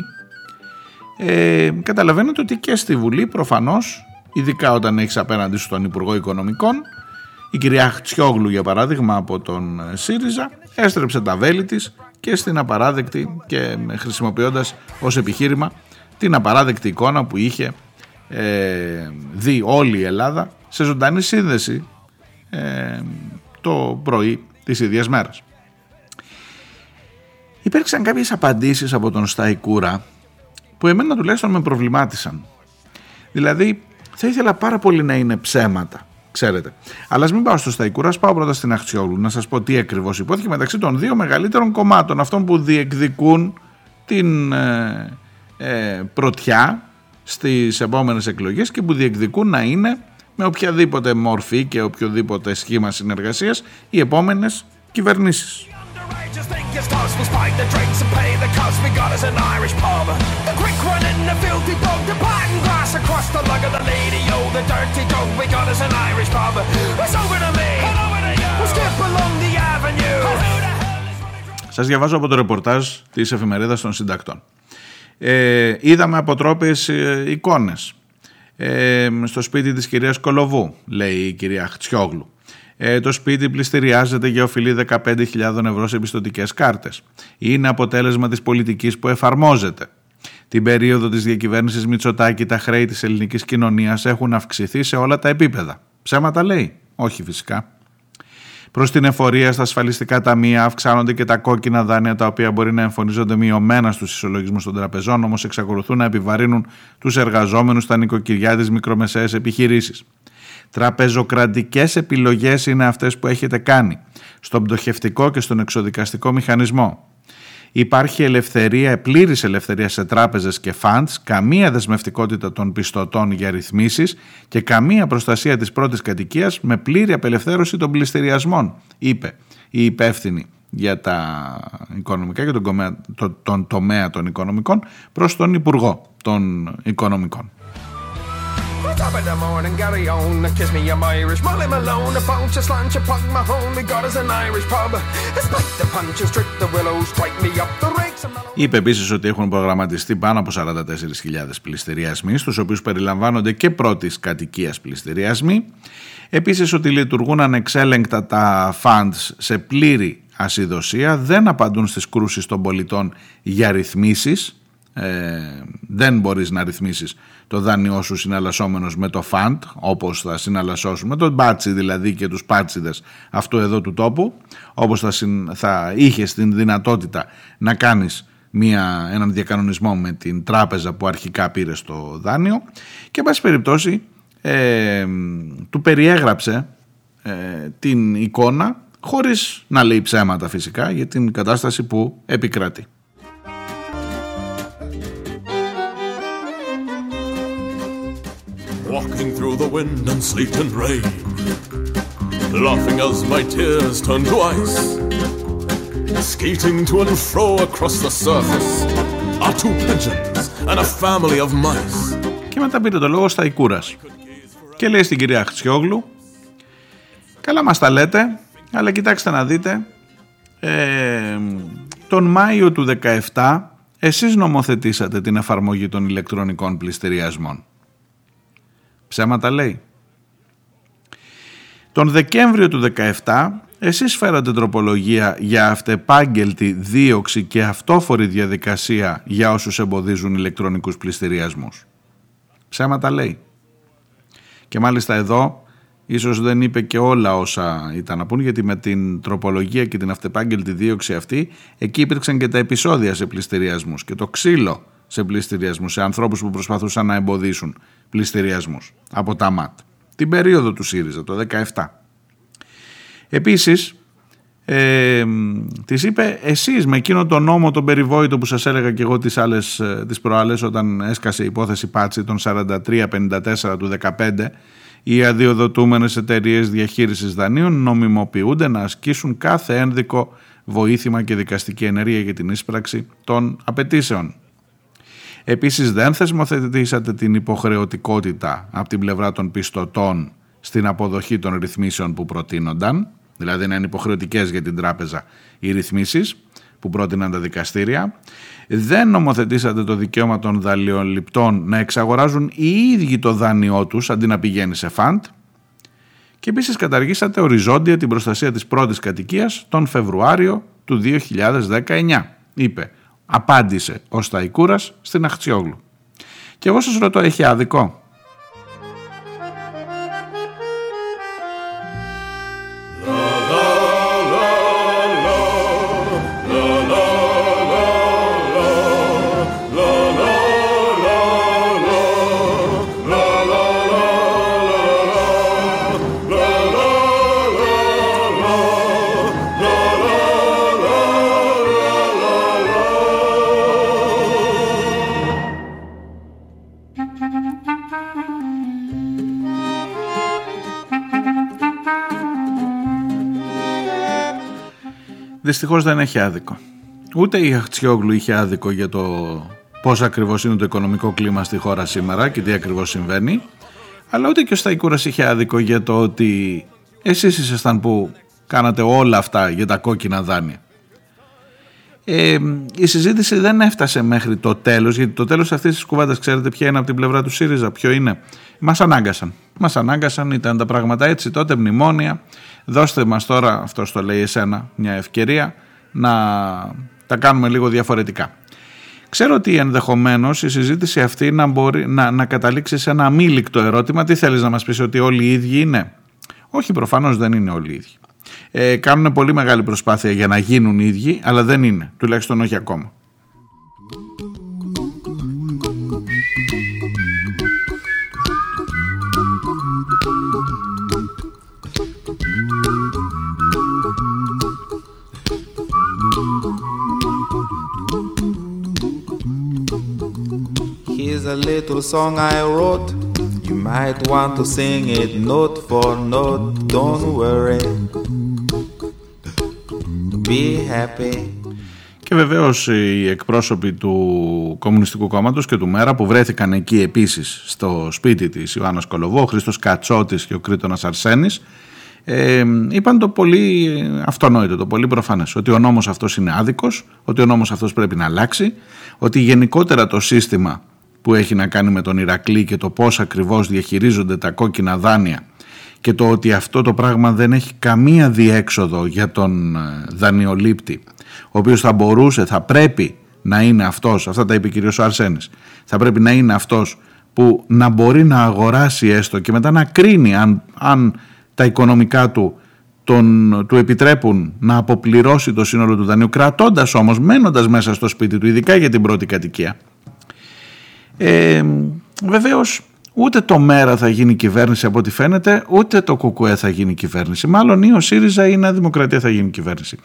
ε, καταλαβαίνετε ότι και στη Βουλή προφανώς, ειδικά όταν έχεις απέναντι σου τον Υπουργό Οικονομικών, η κυρία Χτσιόγλου για παράδειγμα από τον ΣΥΡΙΖΑ έστρεψε τα βέλη της και στην απαράδεκτη και χρησιμοποιώντας ως επιχείρημα την απαράδεκτη εικόνα που είχε ε, δει όλη η Ελλάδα σε ζωντανή σύνδεση ε, το πρωί της ίδιας μέρας. Υπήρξαν κάποιες απαντήσεις από τον Σταϊκούρα που εμένα τουλάχιστον με προβλημάτισαν. Δηλαδή θα ήθελα πάρα πολύ να είναι ψέματα, ξέρετε. Αλλά ας μην πάω στο Σταϊκούρα, ας πάω πρώτα στην Αχτσιόγλου να σας πω τι ακριβώς υπόθηκε μεταξύ των δύο μεγαλύτερων κομμάτων, αυτών που διεκδικούν την ε, ε, πρωτιά στις επόμενες εκλογές και που διεκδικούν να είναι με οποιαδήποτε μορφή και οποιοδήποτε σχήμα συνεργασίας οι επόμενες κυβερνήσεις. Σας διαβάζω από το ρεπορτάζ της εφημερίδας των συντακτών. Ε, είδαμε αποτρόπες ε, εικόνες. Ε, στο σπίτι της κυρίας Κολοβού, λέει η κυρία Χτσιόγλου. Ε, το σπίτι πληστηριάζεται για οφειλή 15.000 ευρώ σε επιστοτικές κάρτες. Είναι αποτέλεσμα της πολιτικής που εφαρμόζεται. Την περίοδο της διακυβέρνησης Μητσοτάκη τα χρέη της ελληνικής κοινωνίας έχουν αυξηθεί σε όλα τα επίπεδα. Ψέματα λέει; Όχι φυσικά. Προς την εφορία στα ασφαλιστικά ταμεία αυξάνονται και τα κόκκινα δάνεια τα οποία μπορεί να εμφωνίζονται μειωμένα στους ισολογισμούς των τραπεζών, όμως εξακολουθούν να επιβαρύνουν τους εργαζόμενους στα νοικοκυριά της μικρομεσαίε επιχειρήσει. Τραπεζοκρατικές επιλογές είναι αυτές που έχετε κάνει στον πτωχευτικό και στον εξοδικαστικό μηχανισμό. Υπάρχει ελευθερία, πλήρης ελευθερία σε τράπεζες και funds, καμία δεσμευτικότητα των πιστωτών για ρυθμίσεις και καμία προστασία της πρώτης κατοικίας με πλήρη απελευθέρωση των πληστηριασμών, είπε η υπεύθυνη για τα οικονομικά και τον, τον τομέα των οικονομικών προς τον Υπουργό των Οικονομικών. Top of the morning, Gary on. Kiss me, I'm Irish. Molly Malone, a bunch of slant, you punk my home. We got us an Irish pub. Despite the punches, trick the willows, strike me up the rakes. Είπε επίσης ότι έχουν προγραμματιστεί πάνω από 44.000 πληστηριασμοί, στους οποίους περιλαμβάνονται και πρώτης κατοικίας πληστηριασμοί. Επίσης ότι λειτουργούν ανεξέλεγκτα τα funds σε πλήρη ασυδοσία, δεν απαντούν στις κρούσεις των πολιτών για ρυθμίσεις, ε, δεν μπορείς να ρυθμίσεις το δάνειό σου συναλλασσόμενος με το φαντ όπως θα συναλλασσώσουν με τον μπάτσι δηλαδή και τους πάτσιδες αυτού εδώ του τόπου όπως θα, συν, θα είχες την δυνατότητα να κάνεις μια, έναν διακανονισμό με την τράπεζα που αρχικά πήρε το δάνειο και εν πάση περιπτώσει ε, του περιέγραψε ε, την εικόνα χωρίς να λέει ψέματα φυσικά για την κατάσταση που επικρατεί. Walking through the wind and sleet and rain Laughing as my tears turn to ice Skating to and fro across the surface Are two pigeons and a family of mice. Και μετά πήρε το λόγο στα Ικούρας. Και λέει στην κυρία Χτσιόγλου Καλά μας τα λέτε αλλά κοιτάξτε να δείτε. Ε, τον Μάιο του 17 εσείς νομοθετήσατε την εφαρμογή των ηλεκτρονικών πληστηριασμών. Ψέματα λέει. Τον Δεκέμβριο του 17 εσείς φέρατε τροπολογία για αυτεπάγγελτη δίωξη και αυτόφορη διαδικασία για όσους εμποδίζουν ηλεκτρονικούς πληστηριασμούς. Ψέματα λέει. Και μάλιστα εδώ ίσως δεν είπε και όλα όσα ήταν να πούν γιατί με την τροπολογία και την αυτεπάγγελτη δίωξη αυτή εκεί υπήρξαν και τα επεισόδια σε πληστηριασμούς και το ξύλο σε πληστηριασμούς, σε ανθρώπους που προσπαθούσαν να εμποδίσουν πληστηριασμούς από τα ΜΑΤ. Την περίοδο του ΣΥΡΙΖΑ, το 17. Επίσης, ε, της είπε εσείς με εκείνο τον νόμο τον περιβόητο που σας έλεγα και εγώ τις, άλλες, ε, τις προάλλες όταν έσκασε η υπόθεση Πάτσι των 43-54 του 15 οι αδειοδοτούμενες εταιρείες διαχείρισης δανείων νομιμοποιούνται να ασκήσουν κάθε ένδικο βοήθημα και δικαστική ενέργεια για την ίσπραξη των απαιτήσεων. Επίσης δεν θεσμοθετήσατε την υποχρεωτικότητα από την πλευρά των πιστωτών στην αποδοχή των ρυθμίσεων που προτείνονταν, δηλαδή να είναι υποχρεωτικές για την τράπεζα οι ρυθμίσεις που πρότειναν τα δικαστήρια. Δεν νομοθετήσατε το δικαίωμα των δανειοληπτών να εξαγοράζουν οι ίδιοι το δάνειό τους αντί να πηγαίνει σε φαντ. Και επίσης καταργήσατε οριζόντια την προστασία της πρώτης κατοικίας τον Φεβρουάριο του 2019. Είπε απάντησε ο Σταϊκούρας στην Αχτσιόγλου. Και εγώ σας ρωτώ, έχει άδικο; Δυστυχώς δεν έχει άδικο. Ούτε η Αχτσιόγλου είχε άδικο για το πώς ακριβώς είναι το οικονομικό κλίμα στη χώρα σήμερα και τι ακριβώς συμβαίνει, αλλά ούτε και ο Σταϊκούρας είχε άδικο για το ότι εσείς ήσασταν που κάνατε όλα αυτά για τα κόκκινα δάνεια. Ε, η συζήτηση δεν έφτασε μέχρι το τέλος, γιατί το τέλος αυτής της κουβάντας ξέρετε ποια είναι από την πλευρά του ΣΥΡΙΖΑ, ποιο είναι. Μας ανάγκασαν. Μας ανάγκασαν, ήταν τα πράγματα έτσι τότε, μνημόνια. Δώστε μας τώρα, αυτό το λέει εσένα, μια ευκαιρία να τα κάνουμε λίγο διαφορετικά. Ξέρω ότι ενδεχομένως η συζήτηση αυτή να, μπορεί, να, να καταλήξει σε ένα αμήλικτο ερώτημα. Τι θέλεις να μας πεις, Ότι όλοι οι ίδιοι είναι; Όχι, προφανώς δεν είναι όλοι οι ίδιοι. Ε, κάνουν πολύ μεγάλη προσπάθεια για να γίνουν οι ίδιοι, αλλά δεν είναι. Τουλάχιστον όχι ακόμα. A little song I wrote. You might want to sing it note for note. Don't worry. Be happy. Και βεβαίως οι εκπρόσωποι του Κομμουνιστικού Κόμματος και του ΜΕΡΑ που βρέθηκαν εκεί επίσης στο σπίτι της Ιωάννας Κολοβό, ο Χρήστος Κατσότης και ο Κρήτονας Αρσένης, ε, είπαν το πολύ αυτονόητο, το πολύ προφανές. Ότι ο νόμος αυτός είναι άδικος, ότι ο νόμος αυτός πρέπει να αλλάξει, ότι γενικότερα το σύστημα που έχει να κάνει με τον Ηρακλή και το πώς ακριβώς διαχειρίζονται τα κόκκινα δάνεια και το ότι αυτό το πράγμα δεν έχει καμία διέξοδο για τον ε, δανειολήπτη ο οποίος θα μπορούσε, θα πρέπει να είναι αυτός, αυτά τα είπε ο κ. Αρσένης, θα πρέπει να είναι αυτός που να μπορεί να αγοράσει έστω και μετά να κρίνει αν, αν τα οικονομικά του τον, του επιτρέπουν να αποπληρώσει το σύνολο του δανείου κρατώντας όμως, μένοντας μέσα στο σπίτι του, ειδικά για την πρώτη κατοικία ε, Βεβαίως, ούτε το ΜΕΡΑ θα γίνει κυβέρνηση από ό,τι φαίνεται, ούτε το ΚΚΕ θα γίνει κυβέρνηση. Μάλλον ή ο ΣΥΡΙΖΑ ή η Νέα Δημοκρατία θα γίνει κυβέρνηση.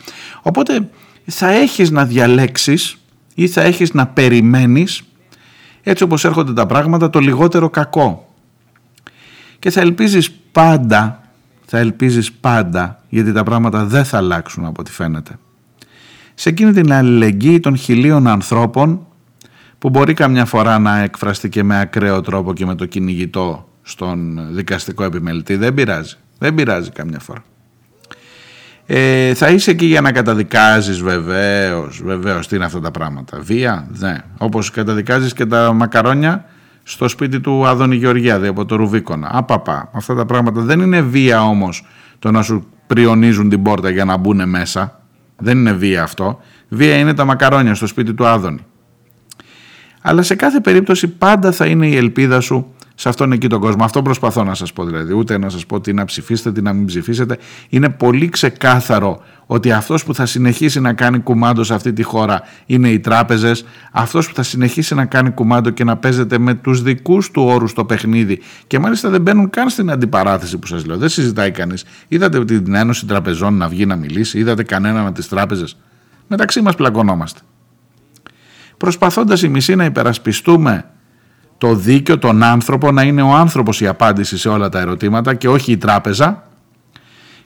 Οπότε θα έχεις να διαλέξεις ή θα έχεις να περιμένεις έτσι όπως έρχονται τα πράγματα το λιγότερο κακό. Και θα ελπίζεις πάντα, θα ελπίζεις πάντα γιατί τα πράγματα δεν θα αλλάξουν από ό,τι φαίνεται. Σε εκείνη την αλληλεγγύη των χιλίων ανθρώπων που μπορεί καμιά φορά να εκφραστεί και με ακραίο τρόπο και με το κυνηγητό στον δικαστικό επιμελητή. Δεν πειράζει. Δεν πειράζει καμιά φορά. Ε, θα είσαι εκεί για να καταδικάζεις βεβαίως, βεβαίως τι είναι αυτά τα πράγματα. Βία, ναι. Όπως καταδικάζεις και τα μακαρόνια στο σπίτι του Άδωνη Γεωργιάδη από το Ρουβίκονα. Απαπα, αυτά τα πράγματα δεν είναι βία όμως το να σου πριονίζουν την πόρτα για να μπουν μέσα. Δεν είναι βία αυτό. Βία είναι τα μακαρόνια στο σπίτι του Άδωνη αλλά σε κάθε περίπτωση πάντα θα είναι η ελπίδα σου σε αυτόν εκεί τον κόσμο. Αυτό προσπαθώ να σας πω δηλαδή. Ούτε να σας πω τι να ψηφίσετε, τι να μην ψηφίσετε. Είναι πολύ ξεκάθαρο ότι αυτός που θα συνεχίσει να κάνει κουμάντο σε αυτή τη χώρα είναι οι τράπεζες. Αυτός που θα συνεχίσει να κάνει κουμάντο και να παίζεται με τους δικούς του όρους το παιχνίδι. Και μάλιστα δεν μπαίνουν καν στην αντιπαράθεση που σας λέω. Δεν συζητάει κανείς. Είδατε την Ένωση Τραπεζών να βγει να μιλήσει; Είδατε κανέναν από τις τράπεζες; Μεταξύ μας πλακωνόμαστε προσπαθώντας η μισή να υπερασπιστούμε το δίκαιο, τον άνθρωπο, να είναι ο άνθρωπος η απάντηση σε όλα τα ερωτήματα και όχι η τράπεζα.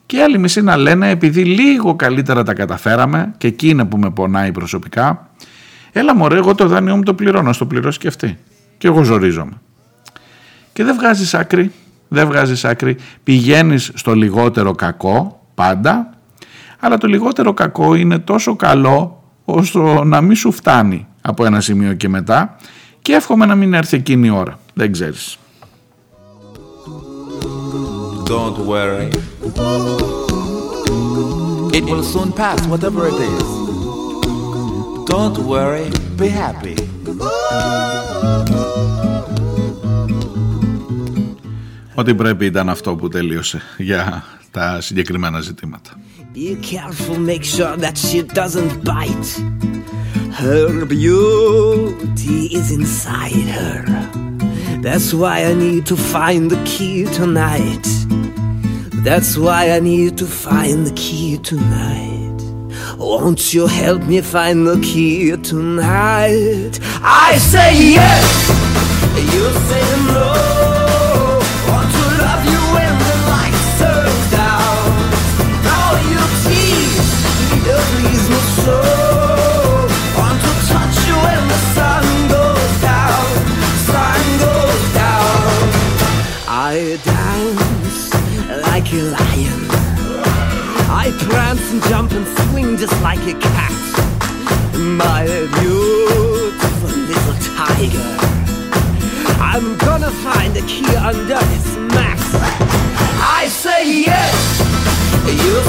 Και άλλοι μισή να λένε επειδή λίγο καλύτερα τα καταφέραμε και εκεί είναι που με πονάει προσωπικά έλα μωρέ εγώ το δάνειό μου το πληρώνω, στο πληρώσει και αυτή και εγώ ζορίζομαι. Και δεν βγάζεις άκρη δεν βγάζεις άκρη. Πηγαίνεις στο λιγότερο κακό πάντα αλλά το λιγότερο κακό είναι τόσο καλό ώστε να μην σου φτάνει από ένα σημείο και μετά και εύχομαι να μην έρθει εκείνη η ώρα. Δεν ξέρεις. Don't worry. It will soon pass, whatever it is. Don't worry, be happy. Ό,τι πρέπει ήταν αυτό που τελείωσε για τα συγκεκριμένα ζητήματα. Be careful, make sure that she doesn't bite. Her beauty is inside her. That's why I need to find the key tonight. That's why I need to find the key tonight. Won't you help me find the key tonight? I say yes, you say no.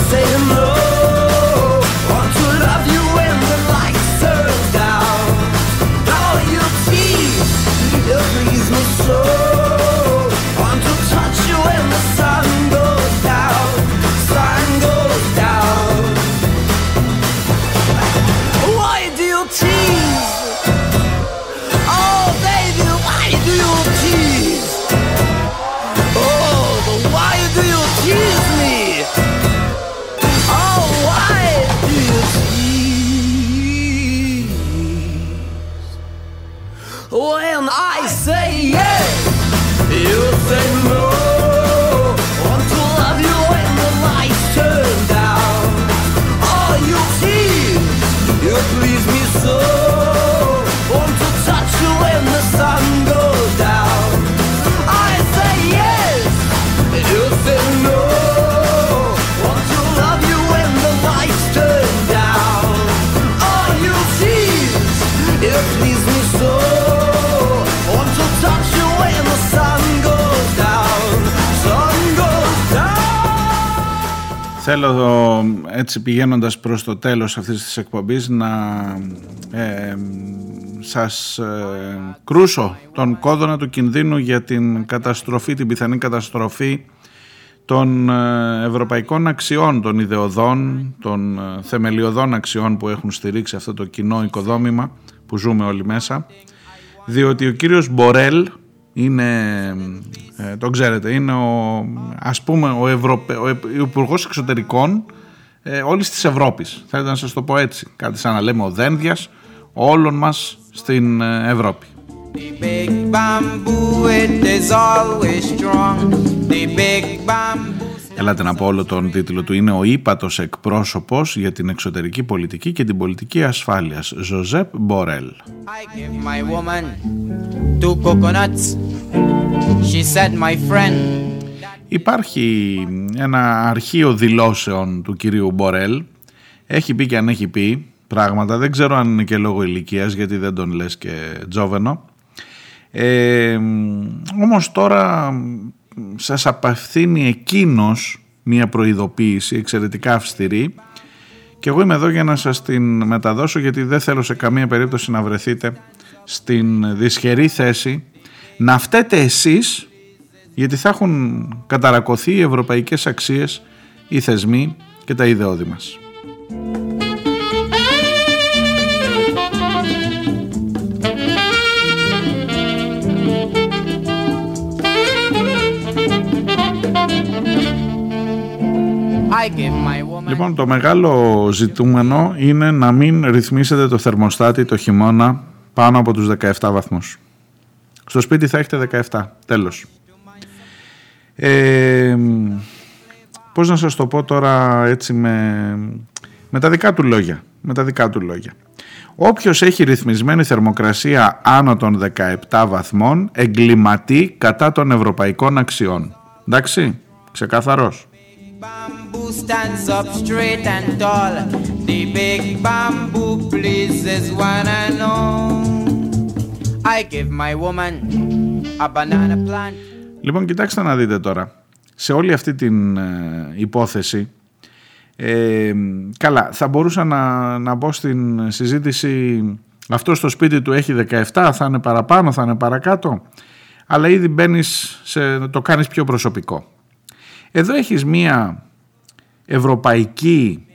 Say hmm, έτσι πηγαίνοντας προς το τέλος αυτής της εκπομπής να ε, σας ε, κρούσω τον κόδωνα του κινδύνου για την καταστροφή, την πιθανή καταστροφή των ε, ευρωπαϊκών αξιών, των ιδεωδών, των ε, θεμελιωδών αξιών που έχουν στηρίξει αυτό το κοινό οικοδόμημα που ζούμε όλοι μέσα. Διότι ο κύριος Μπορέλ είναι, ε, το ξέρετε, είναι ο, ας πούμε ο, Ευρωπε, ο Υπουργός Εξωτερικών ε, όλης της Ευρώπης. Θέλετε να σας το πω έτσι, κάτι σαν να λέμε ο Δένδιας όλων μας στην ε, Ευρώπη. The big bamboo, it is always strong. The big bamboo. Ελάτε να πω όλο τον τίτλο του. Είναι ο ύπατος εκπρόσωπος για την εξωτερική πολιτική και την πολιτική ασφάλειας. Ζωζέπ Μπορέλ. I give my woman two coconuts. She said, my friend, Υπάρχει ένα αρχείο δηλώσεων του κυρίου Μπορέλ. Έχει πει και αν έχει πει πράγματα. Δεν ξέρω αν είναι και λόγω ηλικίας γιατί δεν τον λες και τζόβενο. Ε, όμως τώρα σας απευθύνει εκείνος μια προειδοποίηση εξαιρετικά αυστηρή και εγώ είμαι εδώ για να σας την μεταδώσω γιατί δεν θέλω σε καμία περίπτωση να βρεθείτε στην δυσχερή θέση να φταίτε εσείς γιατί θα έχουν καταρακωθεί οι ευρωπαϊκές αξίες, οι θεσμοί και τα ιδεώδη μας. I give my woman. Λοιπόν, το μεγάλο ζητούμενο είναι να μην ρυθμίσετε το θερμοστάτη το χειμώνα πάνω από τους 17 βαθμούς. Στο σπίτι θα έχετε 17, τέλος. Ε, πώς να σας το πω τώρα έτσι με, με τα δικά του λόγια. Με τα δικά του λόγια. Όποιος έχει ρυθμισμένη θερμοκρασία άνω των 17 βαθμών εγκληματεί κατά των ευρωπαϊκών αξιών. Εντάξει, ξεκαθαρός. Bamboo stands up straight and tall. The big bamboo pleases one and all. I give my woman a banana plant. Λοιπόν, κοιτάξτε να δείτε τώρα. Σε όλη αυτή την ε, υπόθεση, ε, καλά, θα μπορούσα να, να μπω στην συζήτηση αυτό στο σπίτι του έχει 17, θα είναι παραπάνω, θα είναι παρακάτω, αλλά ήδη μπαίνεις σε, το κάνεις πιο προσωπικό. Εδώ έχεις μία ευρωπαϊκή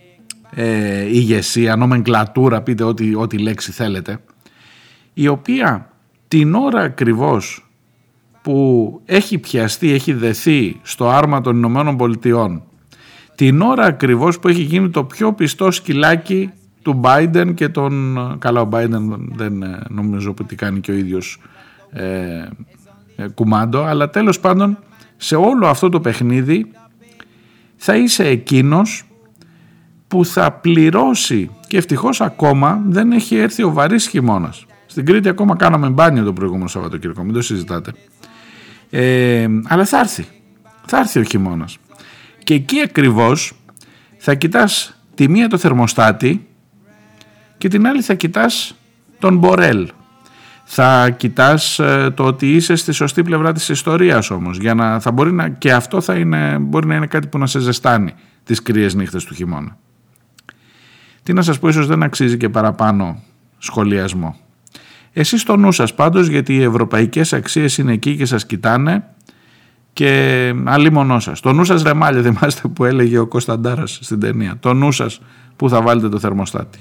ε, ηγεσία, νομεγκλατούρα, πείτε ό,τι, ό,τι λέξη θέλετε, η οποία την ώρα ακριβώς που έχει πιαστεί, έχει δεθεί στο άρμα των Ηνωμένων Πολιτειών την ώρα ακριβώς που έχει γίνει το πιο πιστό σκυλάκι του Biden και τον... Καλά ο Biden δεν ε, νομίζω ότι κάνει και ο ίδιος ε, ε, κουμάντο αλλά τέλος πάντων σε όλο αυτό το παιχνίδι θα είσαι εκείνος που θα πληρώσει και ευτυχώς ακόμα δεν έχει έρθει ο βαρύς χειμώνας. Στην Κρήτη ακόμα κάναμε μπάνιο το προηγούμενο Σαββατοκύριακο, μην το συζητάτε. Ε, αλλά θα έρθει. Θα έρθει ο χειμώνας. Και εκεί ακριβώς θα κοιτάς τη μία το θερμοστάτη και την άλλη θα κοιτάς τον Μπορέλ. Θα κοιτάς ε, το ότι είσαι στη σωστή πλευρά της ιστορίας όμως. Για να, θα μπορεί να, και αυτό θα είναι, μπορεί να είναι κάτι που να σε ζεστάνει τις κρύες νύχτες του χειμώνα. Τι να σας πω, ίσως δεν αξίζει και παραπάνω σχολιασμό. Εσείς το νου σας πάντως γιατί οι ευρωπαϊκές αξίες είναι εκεί και σας κοιτάνε και μονό σας. Το νου σας ρεμάλια θυμάστε που έλεγε ο Κωνσταντάρας στην ταινία. Το νου σας που θα βάλετε το θερμοστάτη.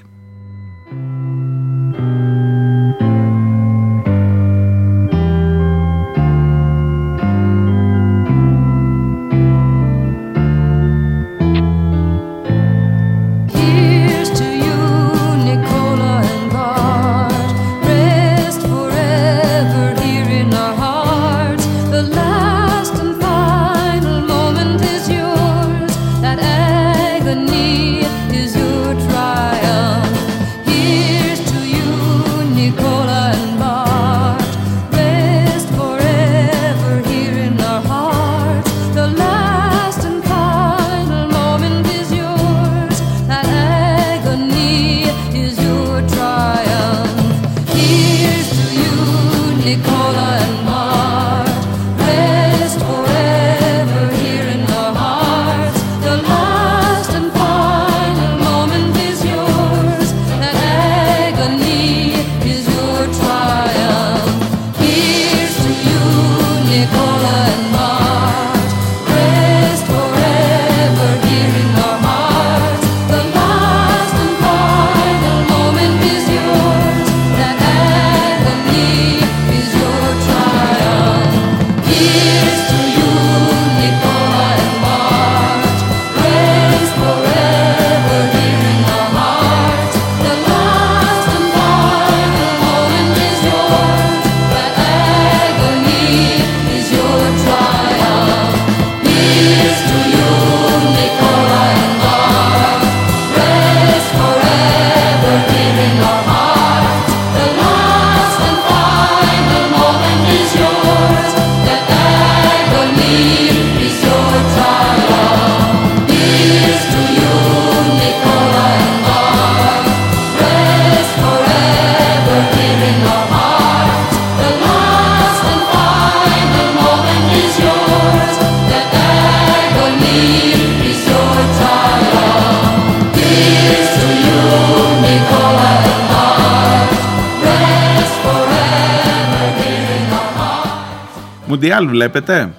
Μουντιάλ βλέπετε.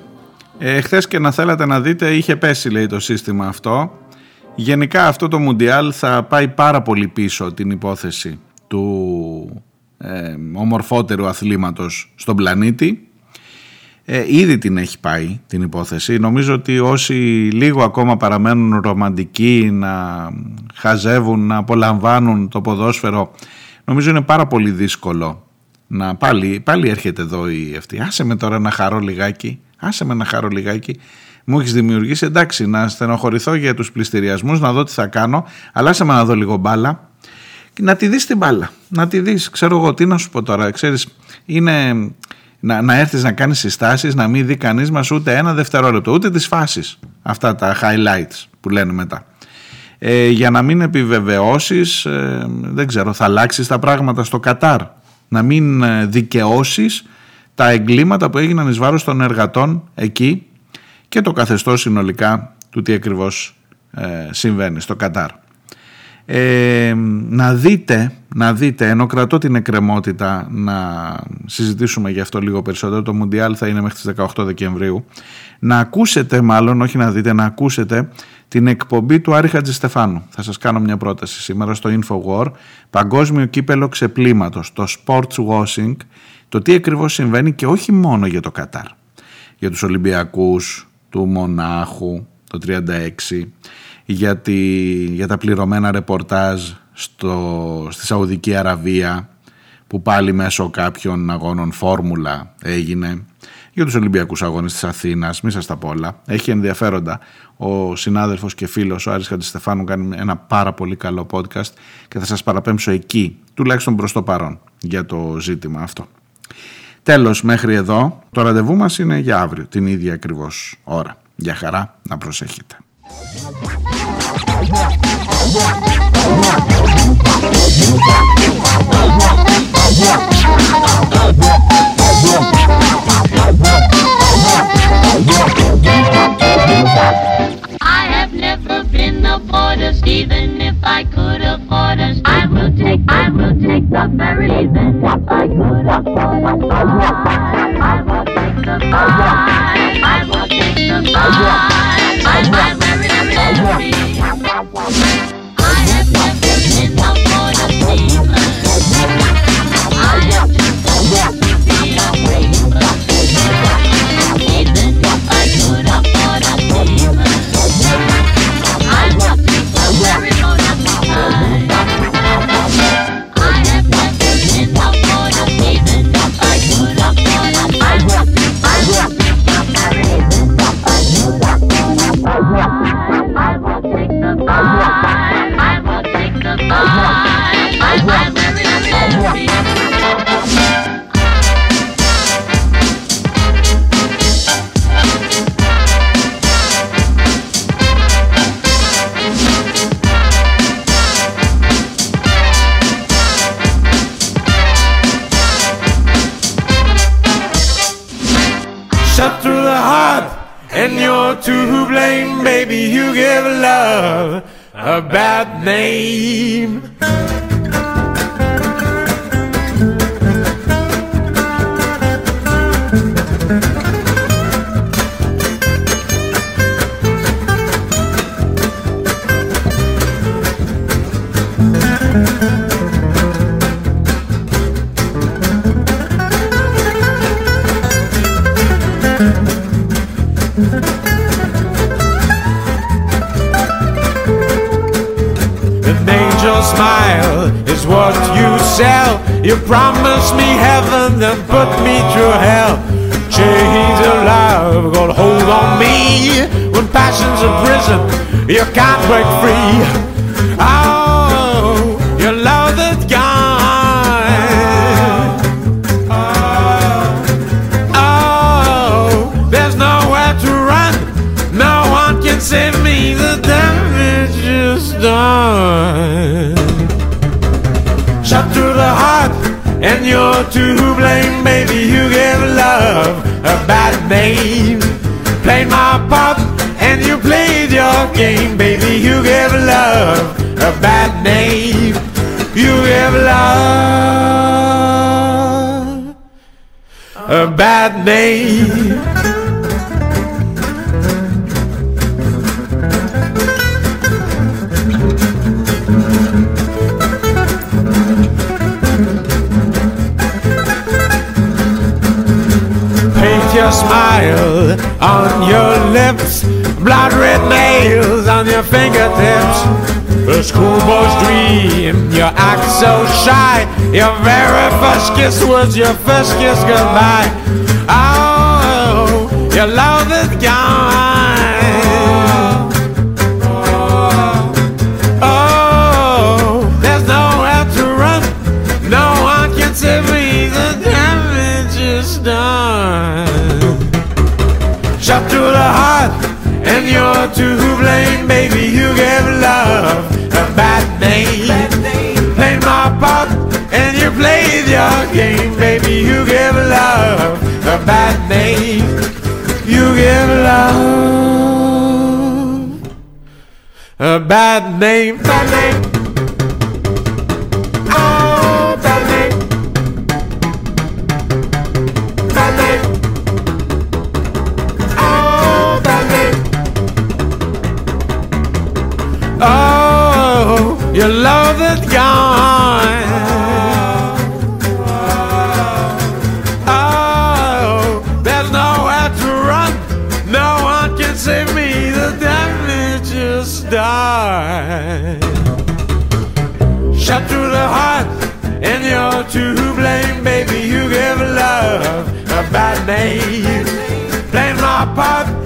Ε, Χθες και να θέλατε να δείτε είχε πέσει λέει το σύστημα αυτό. Γενικά αυτό το Μουντιάλ θα πάει πάρα πολύ πίσω την υπόθεση του ε, ομορφότερου αθλήματος στον πλανήτη. Ε, ήδη την έχει πάει την υπόθεση. Νομίζω ότι όσοι λίγο ακόμα παραμένουν ρομαντικοί να χαζεύουν, να απολαμβάνουν το ποδόσφαιρο νομίζω είναι πάρα πολύ δύσκολο να πάλι, πάλι έρχεται εδώ η αυτή. Άσε με τώρα να χαρώ λιγάκι. Άσε με να χαρώ λιγάκι. Μου έχεις δημιουργήσει εντάξει να στενοχωρηθώ για τους πληστηριασμούς, να δω τι θα κάνω. Αλλά άσε με να δω λίγο μπάλα. Και να τη δεις την μπάλα. Να τη δεις. Ξέρω εγώ τι να σου πω τώρα. Ξέρεις, είναι να, να έρθεις να κάνεις συστάσεις, να μην δει κανείς μας ούτε ένα δευτερόλεπτο, ούτε τις φάσεις. Αυτά τα highlights που λένε μετά. Ε, για να μην επιβεβαιώσεις, ε, δεν ξέρω, θα αλλάξεις τα πράγματα στο Κατάρ να μην ε, δικαιώσεις τα εγκλήματα που έγιναν εις βάρος των εργατών εκεί και το καθεστώς συνολικά του τι ακριβώς ε, συμβαίνει στο Κατάρ. Ε, να δείτε, να δείτε, ενώ κρατώ την εκκρεμότητα να συζητήσουμε γι' αυτό λίγο περισσότερο, το Μουντιάλ θα είναι μέχρι τις 18 Δεκεμβρίου, να ακούσετε μάλλον, όχι να δείτε, να ακούσετε την εκπομπή του Άρη Χατζηστεφάνου. Θα σας κάνω μια πρόταση σήμερα στο Infowar, παγκόσμιο κύπελο ξεπλήματος, το sports washing, το τι ακριβώς συμβαίνει και όχι μόνο για το Κατάρ. Για τους Ολυμπιακούς του Μονάχου το 36, για, για τα πληρωμένα ρεπορτάζ στο, στη Σαουδική Αραβία που πάλι μέσω κάποιων αγώνων φόρμουλα έγινε για τους Ολυμπιακούς Αγώνες της Αθήνας, μη σας τα πω όλα. Έχει ενδιαφέροντα. Ο συνάδελφος και φίλος, ο Άρης Χαντιστεφάνου, κάνει ένα πάρα πολύ καλό podcast και θα σας παραπέμψω εκεί, τουλάχιστον προς το παρόν, για το ζήτημα αυτό. Τέλος, μέχρι εδώ, το ραντεβού μας είναι για αύριο, την ίδια ακριβώς ώρα. Για χαρά, να προσέχετε. I have never been the borders, even if I could afford us. I will take, I will take the ferry, even if I could afford us. I will take the ferry, I will take the ferry. I will very, very. I a bad name. Paint your smile on your lips, blood red nails on your fingertips. A schoolboy's dream, you act so shy. Your very first kiss was your first kiss goodbye. Oh, your love is and you're to blame, baby. You gave love a bad name. Played my part, and you played your game, baby. You gave love a bad name. You gave love a bad name. Bad name. love bad name. Playing my part